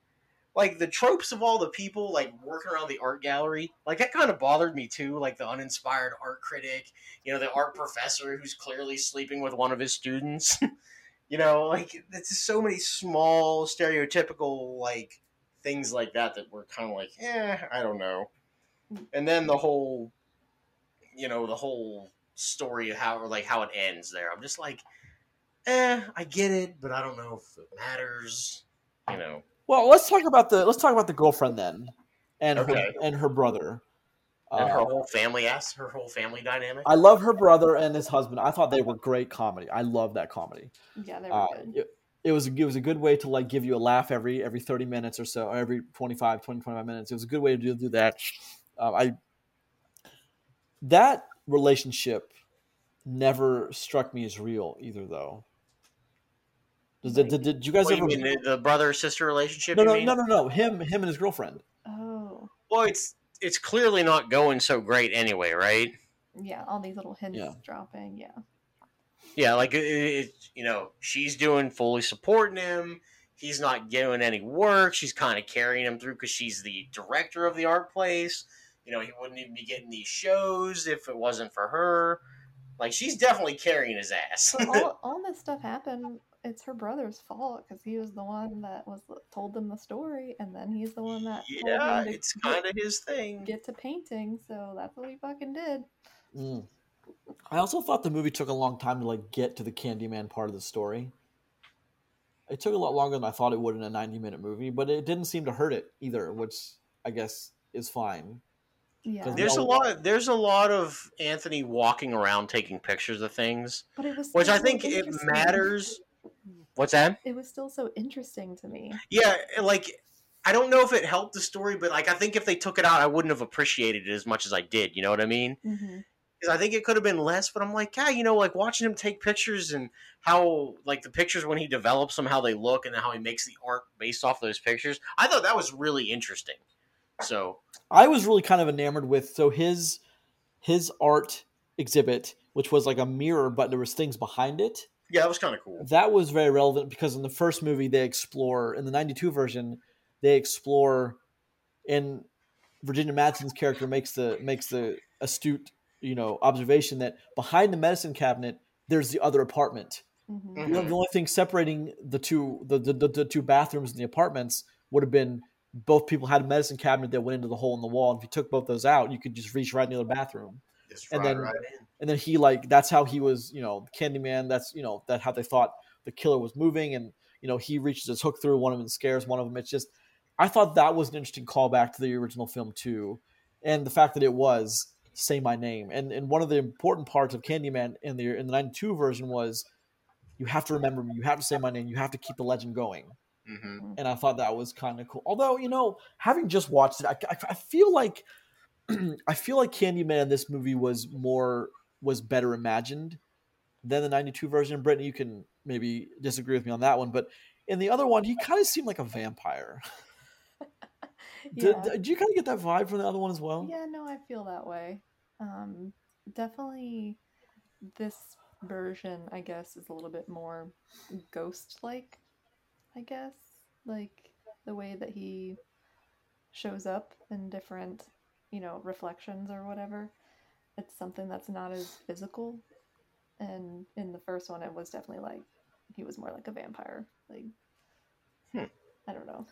like the tropes of all the people like working around the art gallery, like that kind of bothered me too. Like the uninspired art critic, you know, the art professor who's clearly sleeping with one of his students. you know, like it's just so many small stereotypical like things like that that were kind of like, eh, I don't know. And then the whole, you know, the whole story of how or like how it ends there. I'm just like, eh, I get it, but I don't know if it matters. You know.
Well, let's talk about the let's talk about the girlfriend then, and
Okay.
her and her brother.
And
Uh,
her whole family ass, her whole family dynamic.
I love her brother and his husband. I thought they were great comedy. I love that comedy.
Yeah, they were
Uh,
good.
it, it was it was a good way to like give you a laugh every every 30 minutes or so or every 25 20 25 minutes it was a good way to do, do that uh, i that relationship never struck me as real either though did, did, did, did you guys
What, you
ever
mean the, the brother sister relationship?
no no no no no him him and his girlfriend
Oh,
Well, it's it's clearly not going so great anyway, right?
yeah, all these little hints
Yeah.
dropping. Yeah.
Yeah, like it, it, you know, she's doing fully supporting him. He's not doing any work. She's kind of carrying him through because she's the director of the art place. You know, he wouldn't even be getting these shows if it wasn't for her. Like she's definitely carrying his ass.
All, all this stuff happened. It's her brother's fault because he was the one that was told them the story, and then he's the one that told
yeah,
them to
it's kind of his thing.
get to painting. So that's what he fucking did.
Mm. i also thought the movie took a long time to like get to the candyman part of the story it took a lot longer than i thought it would in a 90 minute movie but it didn't seem to hurt it either which i guess is fine
Yeah,
There's a
No.
lot. There's a lot of Anthony walking around taking pictures of things,
but it was
which
still
I think it matters. Mm. What's that?
It was still so interesting to me.
Yeah, like I don't know if it helped the story, but like I think if they took it out, I wouldn't have appreciated it as much as I did. You know what I mean?
Mm-hmm.
Because I think it could have been less. But I'm like, yeah, you know, like watching him take pictures and how like the pictures when he develops them, how they look, and how he makes the art based off those pictures. I thought that was really interesting. So
I was really kind of enamored with so his his art exhibit, which was like a mirror, but there was things behind it.
Yeah, that was kind of cool.
that was very relevant because in the first movie they explore in the 92 version they explore and virginia madsen's character makes the makes the astute you know observation that behind the medicine cabinet there's the other apartment
hmm
Mhm.
the, the only thing separating the two the, the, the, the two bathrooms in the apartments would have been both people had a medicine cabinet that went into the hole in the wall and if you took both those out you could just reach right in the other bathroom.
Just
and then-
right
and then he like that's how he was you know candyman that's you know that how they thought the killer was moving and you know he reaches his hook through one of them and scares one of them. It's just i thought that was an interesting callback to the original film too and the fact that it was say my name. And and one of the important parts of candyman in the in the 92 version was you have to remember me you have to say my name you have to keep the legend going
hmm
and I thought that was kind of cool. Although you know, having just watched it, I, I, I feel like I feel like Candyman in this movie was more was better imagined than the '92 version. Brittany, you can maybe disagree with me on that one, but in the other one, he kind of seemed like a vampire. Did,
Yeah.
did you kind of get that vibe from the other one as well?
Yeah, no, I feel that way. Um, definitely, this version, I guess, is a little bit more ghost-like. I guess, like the way that he shows up in different, you know, reflections or whatever. It's something that's not as physical. And in the first one, it was definitely like he was more like a vampire. Like,
Hmm.
I don't know.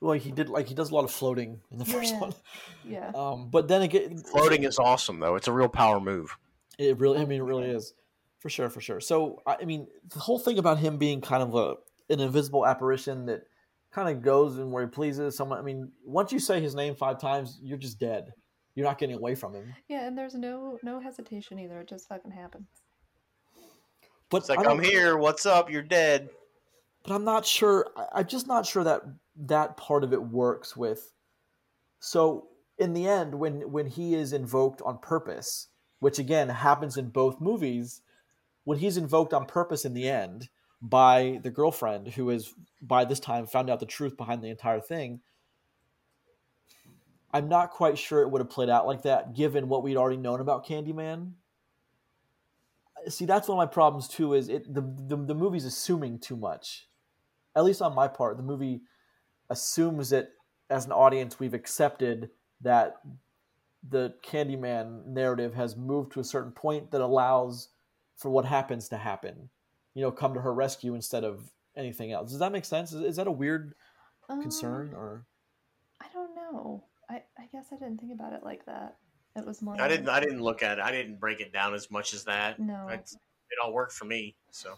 Well, he did like he does a lot of floating in the first
Yeah.
one.
Yeah.
Um, but then again,
Floating is awesome though. It's a real power move.
It really, I mean, it really is, for sure, for sure. So, I I mean, the whole thing about him being kind of a an invisible apparition that kind of goes in where he pleases. Someone, I mean, once you say his name five times, you're just dead. You're not getting away from him.
Yeah, and there's no no hesitation either. It just fucking happens.
But
It's like
I
I'm here. What's up? You're dead.
but I'm not sure. I- I'm just not sure that that part of it works with. So in the end, when when he is invoked on purpose, which again happens in both movies, when he's invoked on purpose in the end by the girlfriend who has by this time found out the truth behind the entire thing. I'm not quite sure it would have played out like that, given what we'd already known about Candyman. See, that's one of my problems too. Is it the the, the movie's assuming too much at least on my part, the movie assumes that as an audience we've accepted that the Candyman narrative has moved to a certain point that allows for what happens to happen. You know, come to her rescue instead of anything else. Does that make sense? Is, is that a weird
Um,
concern or?
I don't know. I I guess I didn't think about it like that. It was more.
I
like-
didn't. I didn't look at it. I didn't break it down as much as that.
No.
It's- it all worked for me. So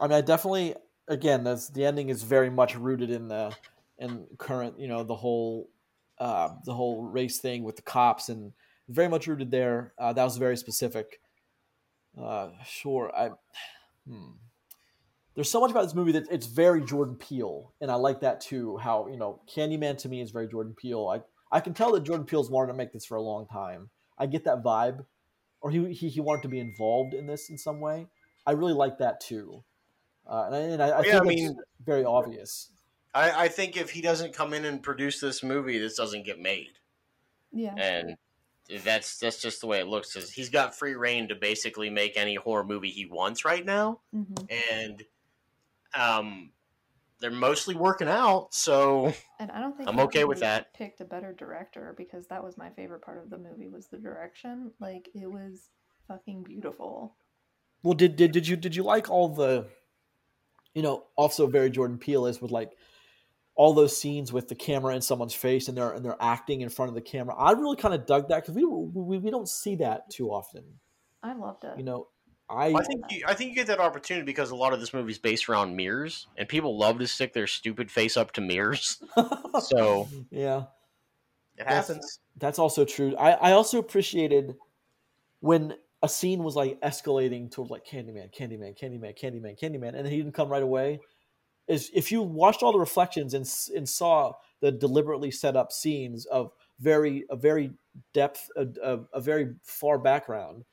I mean, I definitely again, that's the ending is very much rooted in the in current, you know, the whole uh, the whole race thing with the cops and very much rooted there. Uh, that was very specific. Uh, sure, I. Hmm. There's so much about this movie that it's very Jordan Peele, and I like that too. How you know, Candyman to me is very Jordan Peele. I I can tell that Jordan Peele's wanted to make this for a long time. I get that vibe, or he he, he wanted to be involved in this in some way. I really like that too. Uh, and I, and I, I
Yeah,
think
I
it's
mean-
very obvious.
I, I think if he doesn't come in and produce this movie, this doesn't get made.
Yeah.
and that's that's just the way it looks. Is he's got free reign to basically make any horror movie he wants right now,
hmm
and um, they're mostly working out. So
And I don't think
I'm okay with that.
Picked a better director because that was my favorite part of the movie was the direction. Like it was fucking beautiful.
Well, did, did did you did you like all the, you know, also very Jordan Peele is with like all those scenes with the camera in someone's face and they're and they're acting in front of the camera. I really kind of dug that because we, we we don't see that too often.
I loved it.
You know, I
I think you, I think you get that opportunity because a lot of this movie is based around mirrors, and people love to stick their stupid face up to mirrors. So
yeah.
it
That's-
happens.
That's also true. I, I also appreciated when a scene was like escalating towards like Candyman, Candyman, Candyman, Candyman, Candyman, and he didn't come right away. Is if you watched all the reflections and and saw the deliberately set up scenes of very a very depth a, a, a very far background.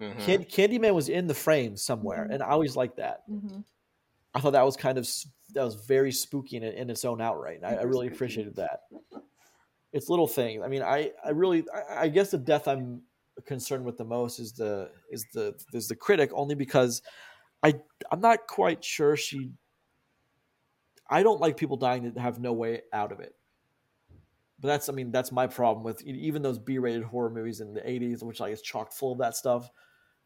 Mhm.
Can, Candyman was in the frame somewhere,
Mhm.
and I always liked that.
hmm
I thought that was kind of that was very spooky in, in its own outright. And I, I really appreciated that. It's little things. I mean, I I really I, I guess the death I'm concerned with the most is the is the is the critic only because I I'm not quite sure she. I don't like people dying that have no way out of it. But that's I mean that's my problem with even those B-rated horror movies in the '80s, which like is chock full of that stuff.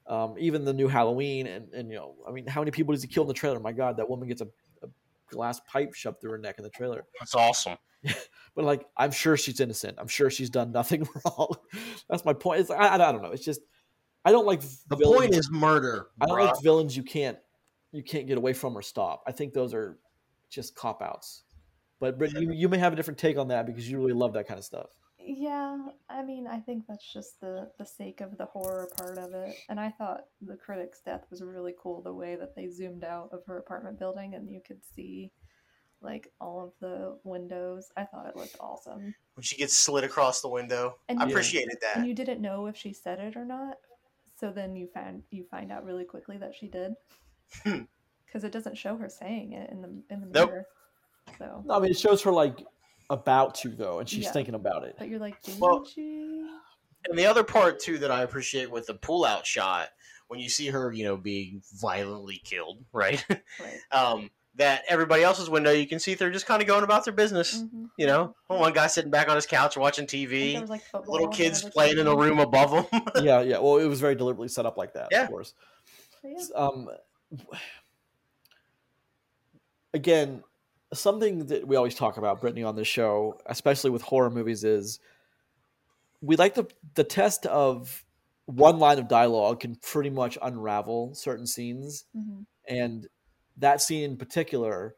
Um, even the new Halloween, and and you know, I mean, how many people does he kill in the trailer? My God, that woman gets a, a glass pipe shoved through her neck in the trailer.
That's awesome.
But like, I'm sure she's innocent. I'm sure she's done nothing wrong. That's my point. It's I, I don't know. It's just I don't like
The
villains-
point is murder.
I don't
bruh.
like villains you can't you can't get away from or stop. I think those are just cop outs. But Britt, you, you may have a different take on that because you really love that kind of stuff.
Yeah, I mean, I think that's just the the sake of the horror part of it. And I thought the critic's death was really cool. The way that they zoomed out of her apartment building and you could see like all of the windows. I thought it looked awesome.
when she gets slid across the window.
And
I
you-
appreciated that.
And you didn't know if she said it or not. So then you find you find out really quickly that she did.
Hmm.
Because it doesn't show her saying it in the in the
Nope.
mirror. So,
No, I mean, it shows her like about to though, and she's
Yeah.
thinking about it.
but you're like, did
Well-
she?
And the other part too that I appreciate with the pull out shot when you see her, you know, being violently killed, right?
Right.
um, that everybody else's window you can see they're just kind of going about their business.
Mhm.
You know, one guy sitting back on his couch watching
I think there
TV,
like,
little kids
other
playing in a room above them.
yeah, yeah. Well, it was very deliberately set up like that,
Yeah.
of course.
Yeah.
Um, again, something that we always talk about, Brittany, on this show, especially with horror movies, is we like the the test of one line of dialogue can pretty much unravel certain scenes,
Mhm.
and that scene in particular,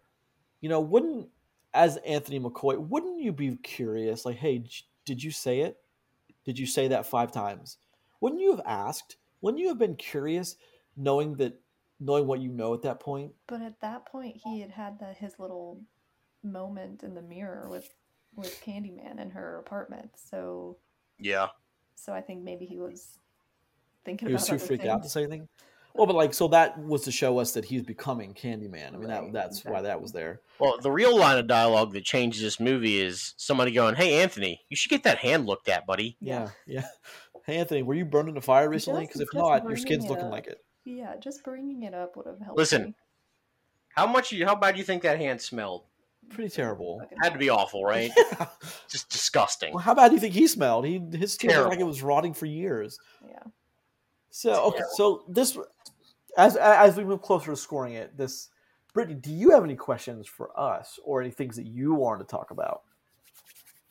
you know, wouldn't as Anthony McCoy, wouldn't you be curious, like, hey, did you say it? Did you say that five times? Wouldn't you have asked? Wouldn't you have been curious, knowing that, knowing what you know at that point?
But at that point, he had had the, his little moment in the mirror with with Candyman in her apartment. So,
yeah.
so I think maybe he was thinking
He
about
was too
other
freaked out to say anything. Well, but like, so that was to show us that he's becoming Candyman. I mean, that
Right,
that's why that was there.
Well, the real line of dialogue that changes this movie is somebody going, "Hey, Anthony, you should get that hand looked at, buddy."
Yeah, yeah. Hey, Anthony, were you burned in a fire recently? Because if
Just- just
not, your skin's looking
up.
like it.
Yeah, just bringing it up would have helped.
Listen,
me.
How much? You, how bad do you think that hand smelled?
Pretty terrible.
Fucking-
Had to be awful, right?
Yeah.
Just disgusting.
Well, how bad do you think he smelled? He his skin looked like it was rotting for years.
Yeah.
So okay, so this as as we move closer to scoring it, this Brittany, do you have any questions for us or any things that you want to talk about?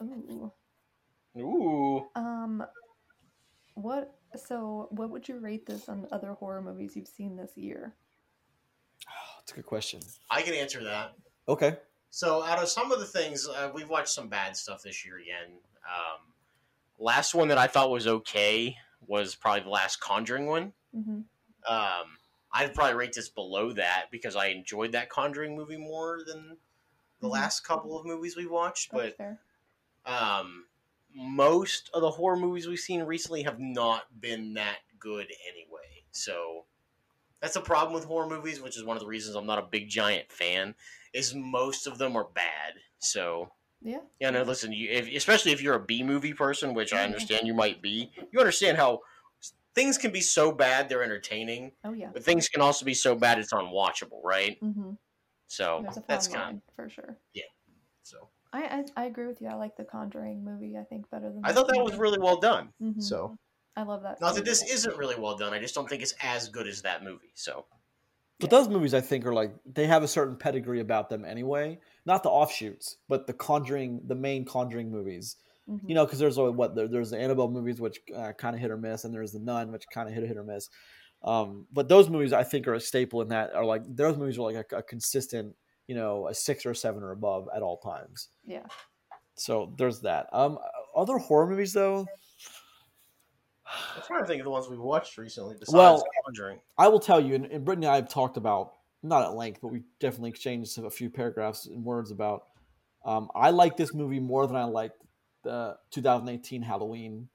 Ooh.
Ooh.
Um. What? So, what would you rate this on other horror movies you've seen this year?
That's a good question.
I can answer that.
Okay.
So, out of some of the things, uh, we've watched some bad stuff this year again. Um, last one that I thought was okay was probably the last Conjuring one.
Mm-hmm.
Um, I'd probably rate this below that because I enjoyed that Conjuring movie more than the
Mhm.
last couple of movies we watched.
That's
But
fair.
um, most of the horror movies we've seen recently have not been that good anyway. So that's a problem with horror movies, which is one of the reasons I'm not a big giant fan. Is most of them are bad. So
Yeah.
yeah, no, listen, you, if, especially if you're a B movie person, which I understand you might be, you understand how things can be so bad they're entertaining,
Oh yeah.
but things can also be so bad it's unwatchable, right?
Mm-hmm.
So that's kind
line for sure.
Yeah. so.
I, I I agree with you. I like the Conjuring movie. I think better than.
I thought that was really well done.
Mhm.
So
I love that.
not that this isn't really well done, I just don't think it's as good as that movie. So
But
Yeah.
those movies, I think, are like they have a certain pedigree about them anyway. Not the offshoots, but the Conjuring, the main Conjuring movies.
Mhm.
You know, because there's a, what there, there's the Annabelle movies, which uh, kind of hit or miss, and there's the Nun, which kind of hit hit or miss. Um, but those movies, I think, are a staple in that are like those movies are like a, a consistent, you know, a six or a seven or above at all times.
Yeah.
So there's that. Um, other horror movies though,
I'm trying to think of the ones we've watched recently besides
Well-
Conjuring.
I will tell you, and, and Brittany and I have talked about not at length, but we definitely exchanged a few paragraphs and words about. Um, I like this movie more than I liked the 2018 Halloween.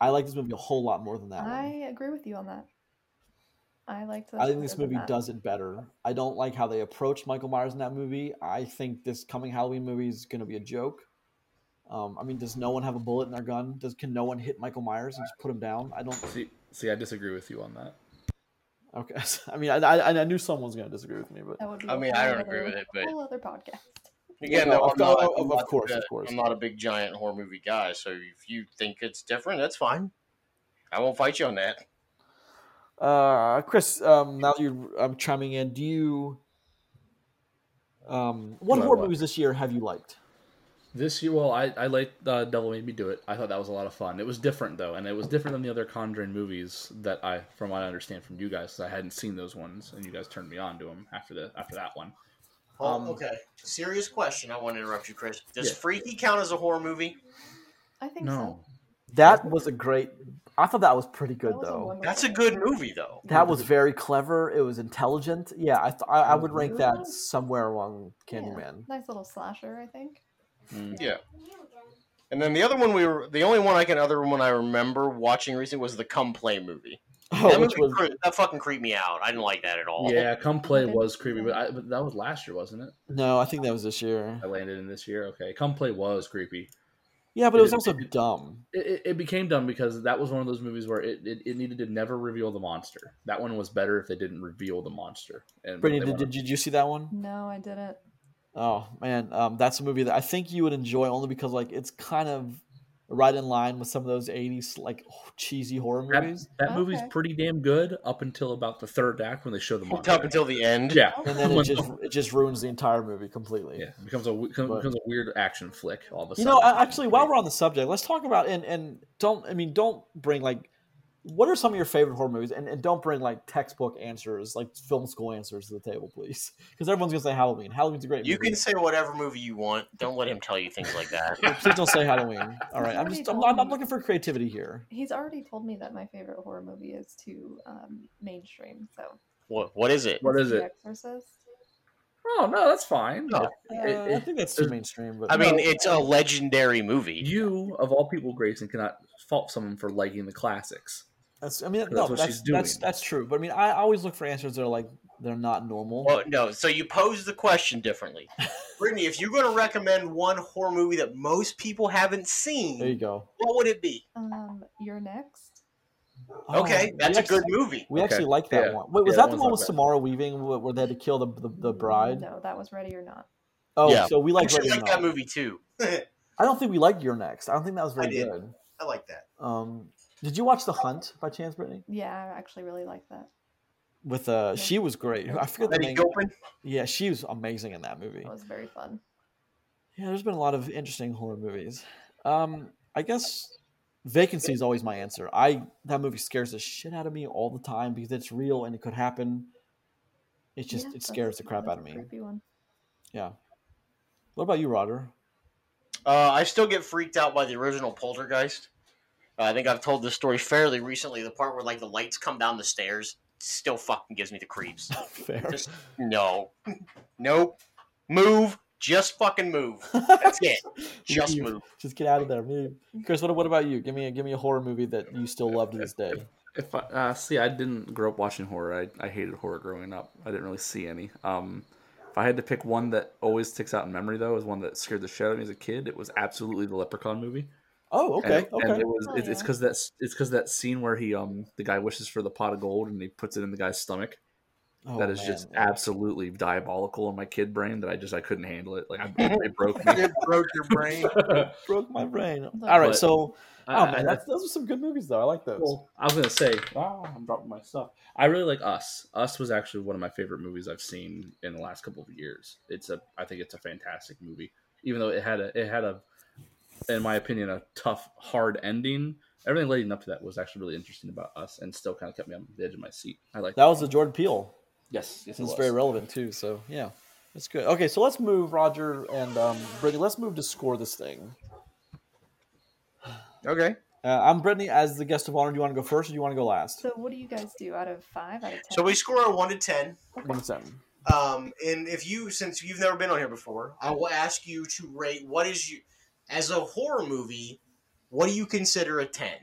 I like this movie a whole lot more than that
I
one.
agree with you on that. I liked.
I think this movie does it better. I don't like how they approached Michael Myers in that movie. I think this coming Halloween movie is going to be a joke. Um, I mean, does no one have a bullet in their gun? Does can no one hit Michael Myers and just put him down? I don't.
See, see, I disagree with you on that.
Okay. I mean, I, I, I knew someone was going to disagree with me, but
That would be
I
a
mean, I don't agree with it, but-
whole other podcast.
Again,
Yeah,
though,
of
I'm not, I'm
of- of course,
a-
of course.
I'm not a big giant horror movie guy, so if you think it's different, that's fine. I won't fight you on that.
Uh, Chris, um, now that you're um, chiming in, do you um, what
What,
horror movies this year have you liked?
This year, well, I, I liked uh, Devil Made Me Do It. I thought that was a lot of fun. It was different though, and it was different than the other Conjuring movies that I, from what I understand from you guys, I hadn't seen those ones, and you guys turned me on to them after the after that one.
Well,
Um,
okay. Serious question. I want to interrupt you, Chris. Does
Yeah.
Freaky count as a horror movie?
I think
No,
so.
That was a great. I thought that was pretty good
That was
though.
That's a good movie, though.
That was very clever. It was intelligent. Yeah, I th- I, I would rank that somewhere among
Yeah,
Candyman.
Nice little slasher, I think.
Mm.
Yeah. And then the other one we were the only one I can other one I remember watching recently was the Come Play movie.
Oh,
that
which
movie
was
cre- that fucking creeped me out. I didn't like that at all.
Yeah, Come Play was creepy, but, I, but that was last year, wasn't it?
no, I think that was this year.
I landed in this year. Okay, Come Play was creepy.
Yeah, but it was
It-
also
it-
dumb.
It, it, it became dumb because that was one of those movies where it, it, it needed to never reveal the monster. That one was better if they didn't reveal the monster. And
Brittany, did,
wanted-
did, did you see that one?
No, I didn't.
Oh man, um, that's a movie that I think you would enjoy only because like it's kind of right in line with some of those '80s like oh, cheesy horror movies,
that movie's
Okay.
pretty damn good up until about the third act when they show the monster.
Up until the end.
yeah, oh.
and then it just it just ruins the entire movie completely.
yeah, it becomes a we- becomes
But-
a weird action flick all of a sudden.
You know, actually, while we're on the subject, let's talk about and and don't I mean don't bring like what are some of your favorite horror movies and, and don't bring like textbook answers like film school answers to the table, please, because everyone's gonna say Halloween. Halloween's a great movie.
You
movie.
can say whatever movie you want. Don't let him tell you things like that.
Please don't say Halloween. All right, I'm just I'm,
told
I'm, I'm looking for creativity here.
He's already told me that my favorite horror movie is too um, mainstream. So
what What is it?
What is
The
it?
Exorcist.
Oh no, that's fine.
No.
It-
Uh, I think that's too mainstream, but
I mean,
No.
it's a legendary movie.
you of all people, Grayson, cannot fault someone for liking the classics.
That's, I mean,
That's
no,
what
that's,
she's
that's
doing.
that's true. But I mean, I always look for answers that are like they're not normal.
Well, no. So you pose the question differently, Brittany. If you're going to recommend one horror movie that most people haven't seen,
there
seen,
you go.
what would it be?
Um, you're next.
Okay,
Oh,
that's
we
a good movie.
We
Okay,
actually like that
yeah.
one. Wait, was
Yeah,
that
that
the one with
bad.
Samara Weaving where where they had to kill the the, the bride?
No, that was Ready or Not.
Oh,
Yeah.
so we like
actually
Ready or
like that
Not.
movie too. I
I don't think we like You're Next. I don't think that was very good.
I like that.
Um, did you watch The Hunt by chance, Brittany?
Yeah, I actually really like that.
With uh, she was great. I forget the name.
Gilpin.
Yeah, she was amazing in that movie.
It was very fun.
Yeah, there's been a lot of interesting horror movies. Um, I guess Vacancy is always my answer. I that movie scares the shit out of me all the time because it's real and it could happen. It just
Yeah,
it scares the crap
that's
out of
a
me.
Creepy one.
Yeah. What about you, Roger?
Uh, I still get freaked out by the original Poltergeist. Uh, I think I've told this story fairly recently. The part where like the lights come down the stairs still fucking gives me the creeps.
Fair.
Just no, nope. Move, just fucking move. That's it. Just
You-
move.
Just get out of there, move. Chris, what, what about you? Give me a give me a horror movie that you still love to this day.
If I uh, see, I didn't grow up watching horror. I, I hated horror growing up. I didn't really see any. Um, if I had to pick one that always sticks out in memory, though, is one that scared the shit out of me as a kid. It was absolutely the Leprechaun movie.
Oh,
And-
okay,
And,
okay.
it was
Oh,
it's
yeah.
because that's it's because that scene where he um the guy wishes for the pot of gold and he puts it in the guy's stomach.
Oh,
that is
man.
just absolutely diabolical in my kid brain that I just I couldn't handle it. Like I, it broke me.
It broke your brain.
broke my brain. All right,
But-
so
I-
oh
I-
man, that's, those are some good movies though. I like those.
Well, I was gonna say, wow, I'm dropping my stuff. I really like Us. Us was actually one of my favorite movies I've seen in the last couple of years. It's a, I think it's a fantastic movie. Even though it had a, it had a, in my opinion, a tough, hard ending. Everything leading up to that was actually really interesting about Us, and still kind of kept me on the edge of my seat. I like
that was the Jordan Peele.
Yes, yes,
It's
was.
very relevant too. So yeah, that's good. Okay, so let's move, Roger and um, Brittany. Let's move to score this thing.
Okay.
Uh, I'm Brittany as the guest of honor. Do you want to go first, or do you want to go last?
So what do you guys do out of five out of ten?
So we score a one to ten.
One to seven.
Um, and if you, since you've never been on here before, I will ask you to rate what is you, as a horror movie, what do you consider a ten?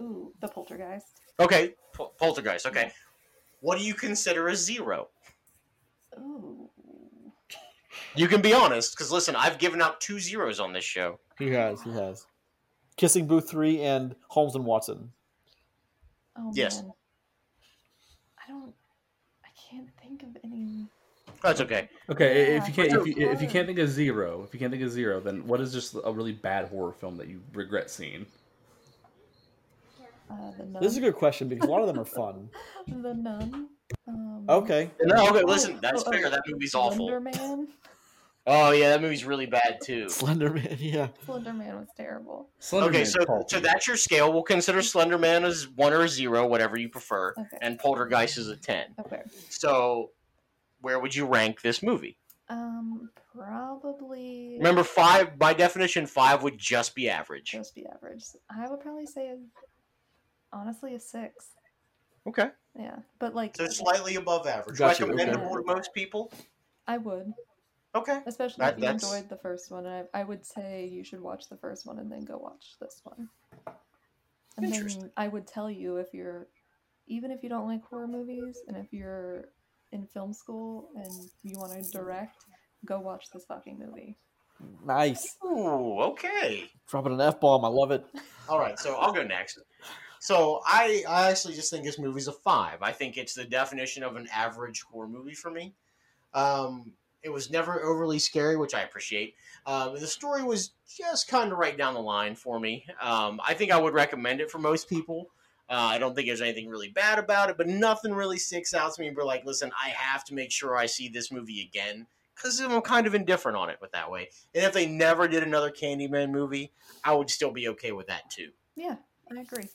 Ooh, the Poltergeist.
Okay, Pol- Poltergeist. Okay, mm-hmm. what do you consider a zero?
Ooh.
You can be honest, because listen, I've given out two zeros on this show.
He has. He has. Kissing Booth three and Holmes and Watson.
Oh
Yes.
man. I I don't. I can't think of any.
That's okay.
Okay,
Yeah,
if you can't if you, if you can't think of zero, if you can't think of zero, then what is just a really bad horror film that you regret seeing?
Uh, the nun.
This is a good question because a lot of them are fun.
The nun. Um,
Okay.
No, okay,
Oh,
listen, that's
oh, oh,
fair. That movie's awful.
Slender Man.
Oh yeah, that movie's really bad too.
Slender Man, yeah.
Slender Man was terrible.
Slender
Okay,
Man's
so
cult.
so that's your scale. We'll consider Slender Man as one or a zero, whatever you prefer,
Okay.
and Poltergeist is a ten.
Okay.
So, where would you rank this movie?
Um, probably
Remember, five by definition, five would just be average.
just be average. I would probably say, honestly, a six.
Okay,
Yeah, but like
so slightly above average.
Got you,
Recommendable
okay.
to most people.
I would,
Okay,
especially
That-
if you
that's-
enjoyed the first one. And I, I would say you should watch the first one and then go watch this one. And
Interesting.
then I would tell you if you're, even if you don't like horror movies, and if you're in film school and you want to direct, go watch this fucking movie.
Nice.
Ooh, okay.
Dropping an F bomb. I love it.
All right, so I'll go next. So I, I actually just think this movie's a five. I think it's the definition of an average horror movie for me. Um, it was never overly scary, which I appreciate. Um, the story was just kind of right down the line for me. Um, I think I would recommend it for most people. Uh, I don't think there's anything really bad about it, but nothing really sticks out to me. But like, listen, I have to make sure I see this movie again because I'm kind of indifferent on it with that way. And if they never did another Candyman movie, I would still be okay with that too.
Yeah, I agree.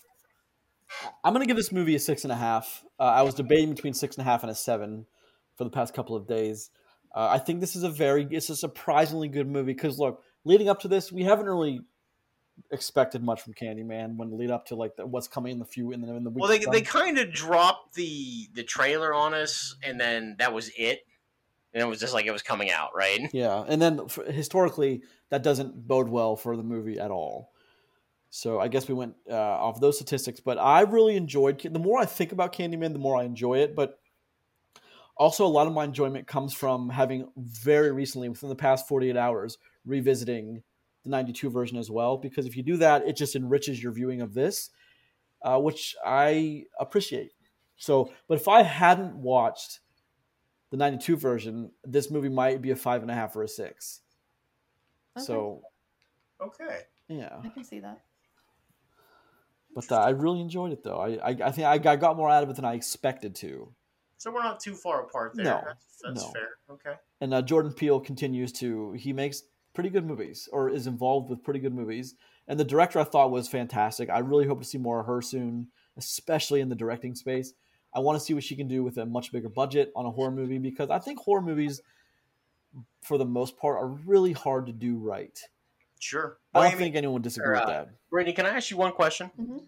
I'm gonna give this movie a six and a half. Uh, I was debating between six and a half and a seven for the past couple of days. Uh, I think this is a very, it's a surprisingly good movie because look, leading up to this, we haven't really expected much from Candyman when lead up to like the, what's coming in the few in the in the weeks
Well, they, they kind of dropped the the trailer on us, and then that was it. And it was just like it was coming out, right?
Yeah, and then f historically, that doesn't bode well for the movie at all. So I guess we went uh, off those statistics, but I really enjoyed. The more I think about Candyman, the more I enjoy it. But also, a lot of my enjoyment comes from having very recently, within the past forty-eight hours, revisiting the '92 version as well. Because if you do that, it just enriches your viewing of this, uh, which I appreciate. So, but if I hadn't watched the 92 version, this movie might be a five and a half or a six.
Okay.
So,
Okay.
yeah.
I can see that.
But uh, I really enjoyed it, though. I, I, I think I got, I got more out of it than I expected to.
So we're not too far apart there.
No,
that's that's
no.
fair. Okay.
And uh, Jordan Peele continues to, he makes pretty good movies or is involved with pretty good movies. And the director I thought was fantastic. I really hope to see more of her soon, especially in the directing space. I want to see what she can do with a much bigger budget on a horror movie because I think horror movies, for the most part, are really hard to do right.
Sure.
I don't
Amy-
think anyone would disagree
or,
with
uh,
that.
Brittany, can I ask you one question?
Mhm.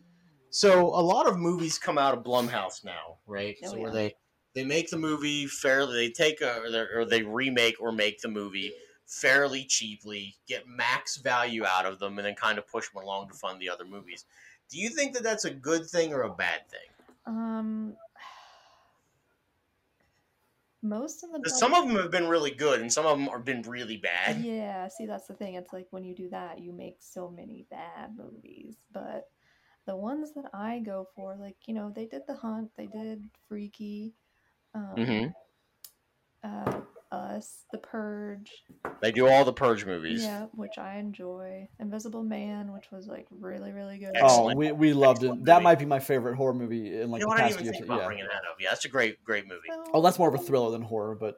So a lot of movies come out of Blumhouse now, right?
Oh,
so where they they make the movie fairly, they take a or they remake or make the movie fairly cheaply, get max value out of them, and then kind of push them along to fund the other movies. Do you think that that's a good thing or a bad thing?
Um, most of the
'Cause
budget-
some of them have been really good, and some of them have been really bad.
Yeah, see, that's the thing. It's like when you do that, you make so many bad movies. But the ones that I go for, like, you know, they did The Hunt, they did Freaky, um,
mm-hmm.
uh, Us, The Purge,
They do all the Purge movies.
yeah, which I enjoy, Invisible Man, which was like really, really good.
Oh, we, we loved it.
Excellent
That might be my favorite horror movie in like
you know
the
what? I didn't
past
even
year. Yeah.
bringing that up. Yeah, that's a great, great movie.
Well,
Oh, that's more of a thriller than horror, but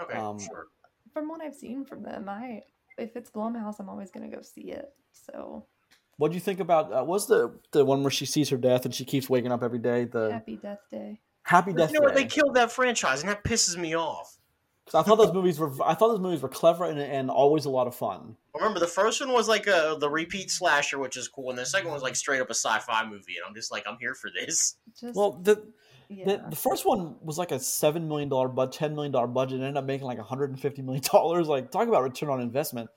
Okay,
um,
sure.
From what I've seen from them, I if it's Blumhouse, I'm always gonna go see it. So
what do you think about? Uh, was the the one where she sees her death and she keeps waking up every day? The
Happy Death Day.
Happy
But
Death
you know what? They killed that franchise, and that pisses me off.
'Cause I thought those movies were I thought those movies were clever and, and always a lot of fun.
I remember, the first one was like a the repeat slasher, which is cool, and the second one was like straight up a sci-fi movie, and I'm just like, I'm here for this.
Just
Well, the
yeah.
the, the first one was like a seven million dollar but ten million dollar budget and ended up making like 150 million dollars. Like talk about return on investment.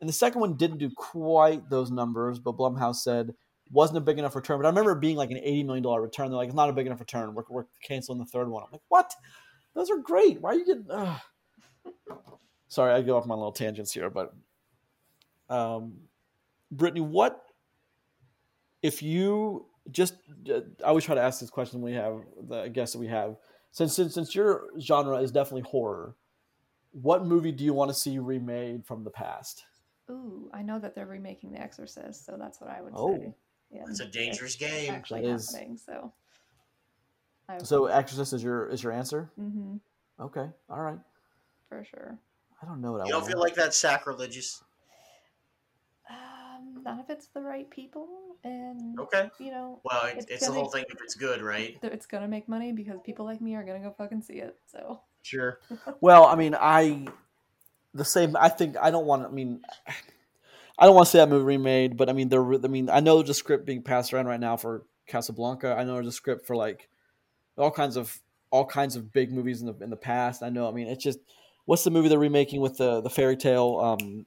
And the second one didn't do quite those numbers, but Blumhouse said wasn't a big enough return. But I remember it being like an 80 million dollar return. They're like, it's not a big enough return. We're, we're canceling the third one. I'm like, what? Those are great. Why are you getting? Ugh. Sorry, I go off my little tangents here, but um, Brittany, what if you just uh, I always try to ask this question when we have the guests that we have. Since since since your genre is definitely horror, what movie do you want to see remade from the past?
Ooh, I know that they're remaking The Exorcist, so that's what I would
Oh.
say. Yeah,
It's a dangerous game.
Actually
That is-
happening, so. I
So Exorcist is your is your answer?
hmm
Okay, all right.
for sure.
I don't know what I
You don't
want.
feel like that's sacrilegious?
Um, not if it's the right people, and
Okay.
you know,
Well,
It's
it's, the
gonna-
whole thing if it's good, right?
it's gonna make money because people like me are gonna go fucking see it. So
Sure.
Well, I mean, I the same. I think I don't want. I mean, I don't want to see that movie remade, but I mean, there. I mean, I know the script being passed around right now for Casablanca. I know there's a script for like all kinds of all kinds of big movies in the in the past. I know. I mean, it's just what's the movie they're remaking with the the fairy tale, um,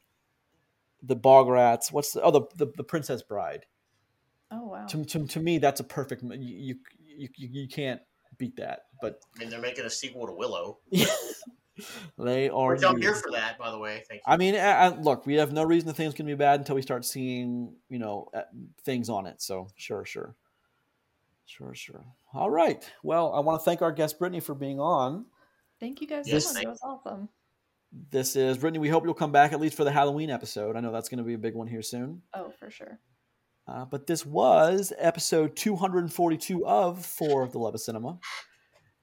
the Bog Rats? What's the oh the the, the Princess Bride?
oh wow,
To, to to me, that's a perfect. You you you, you can't beat that, but.
I mean, they're making a sequel to Willow.
They are.
Which I'm here for that, by the way. Thank you.
I mean, I, I, look, we have no reason to think it's going to be bad until we start seeing, you know, uh, things on it. So, sure, sure. Sure, sure. All right. Well, I want to thank our guest, Brittany, for being on.
thank you guys
Yes,
so much.
thank-
It was awesome.
This is Brittany. We hope you'll come back at least for the Halloween episode. I know that's going to be a big one here soon.
Oh, for sure.
Uh, but this was episode 242 of For the Love of Cinema.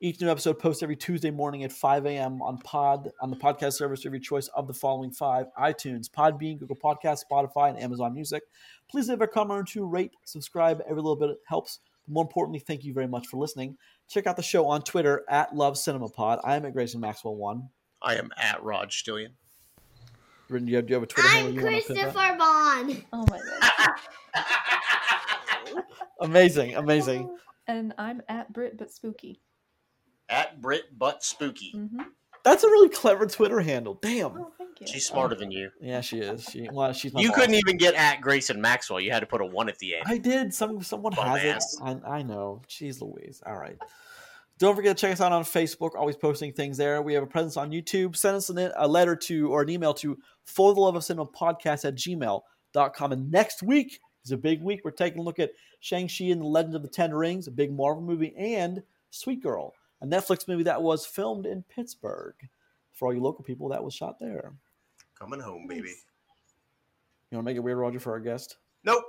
Each new episode posts every Tuesday morning at 5 a.m. on Pod on the podcast service of your choice of the following five: iTunes, Podbean, Google Podcasts, Spotify, and Amazon Music. Please leave a comment or two, rate, subscribe. Every little bit helps. But more importantly, thank you very much for listening. Check out the show on Twitter at Love Cinema Pod. I am at Grayson Maxwell One.
I am at Rod Stillion.
Brittany, do you have, do you have a Twitter handle
I'm
you want to put up?
Christopher Bond.
Oh my god.
Amazing, amazing.
And I'm at Brit but spooky.
at Brit but Spooky.
hmm
That's a really clever Twitter handle. Damn.
Oh, thank you.
She's smarter than you.
Yeah, she is. She well, she's
You
boss.
couldn't even get at Grayson Maxwell. You had to put a one at the end.
I did. Some someone has
Dumbass.
it. I, I know. Jeez Louise. All right. Don't forget to check us out on Facebook. Always posting things there. We have a presence on YouTube. Send us an, a letter to or an email to for the love of cinema podcast at gmail.com. And next week is a big week. We're taking a look at Shang-Chi and the Legend of the Ten Rings, a big Marvel movie, and Sweet Girl, a Netflix movie that was filmed in Pittsburgh. For all you local people, that was shot there.
Coming home, baby.
You want to make it weird, Roger, for our guest?
Nope.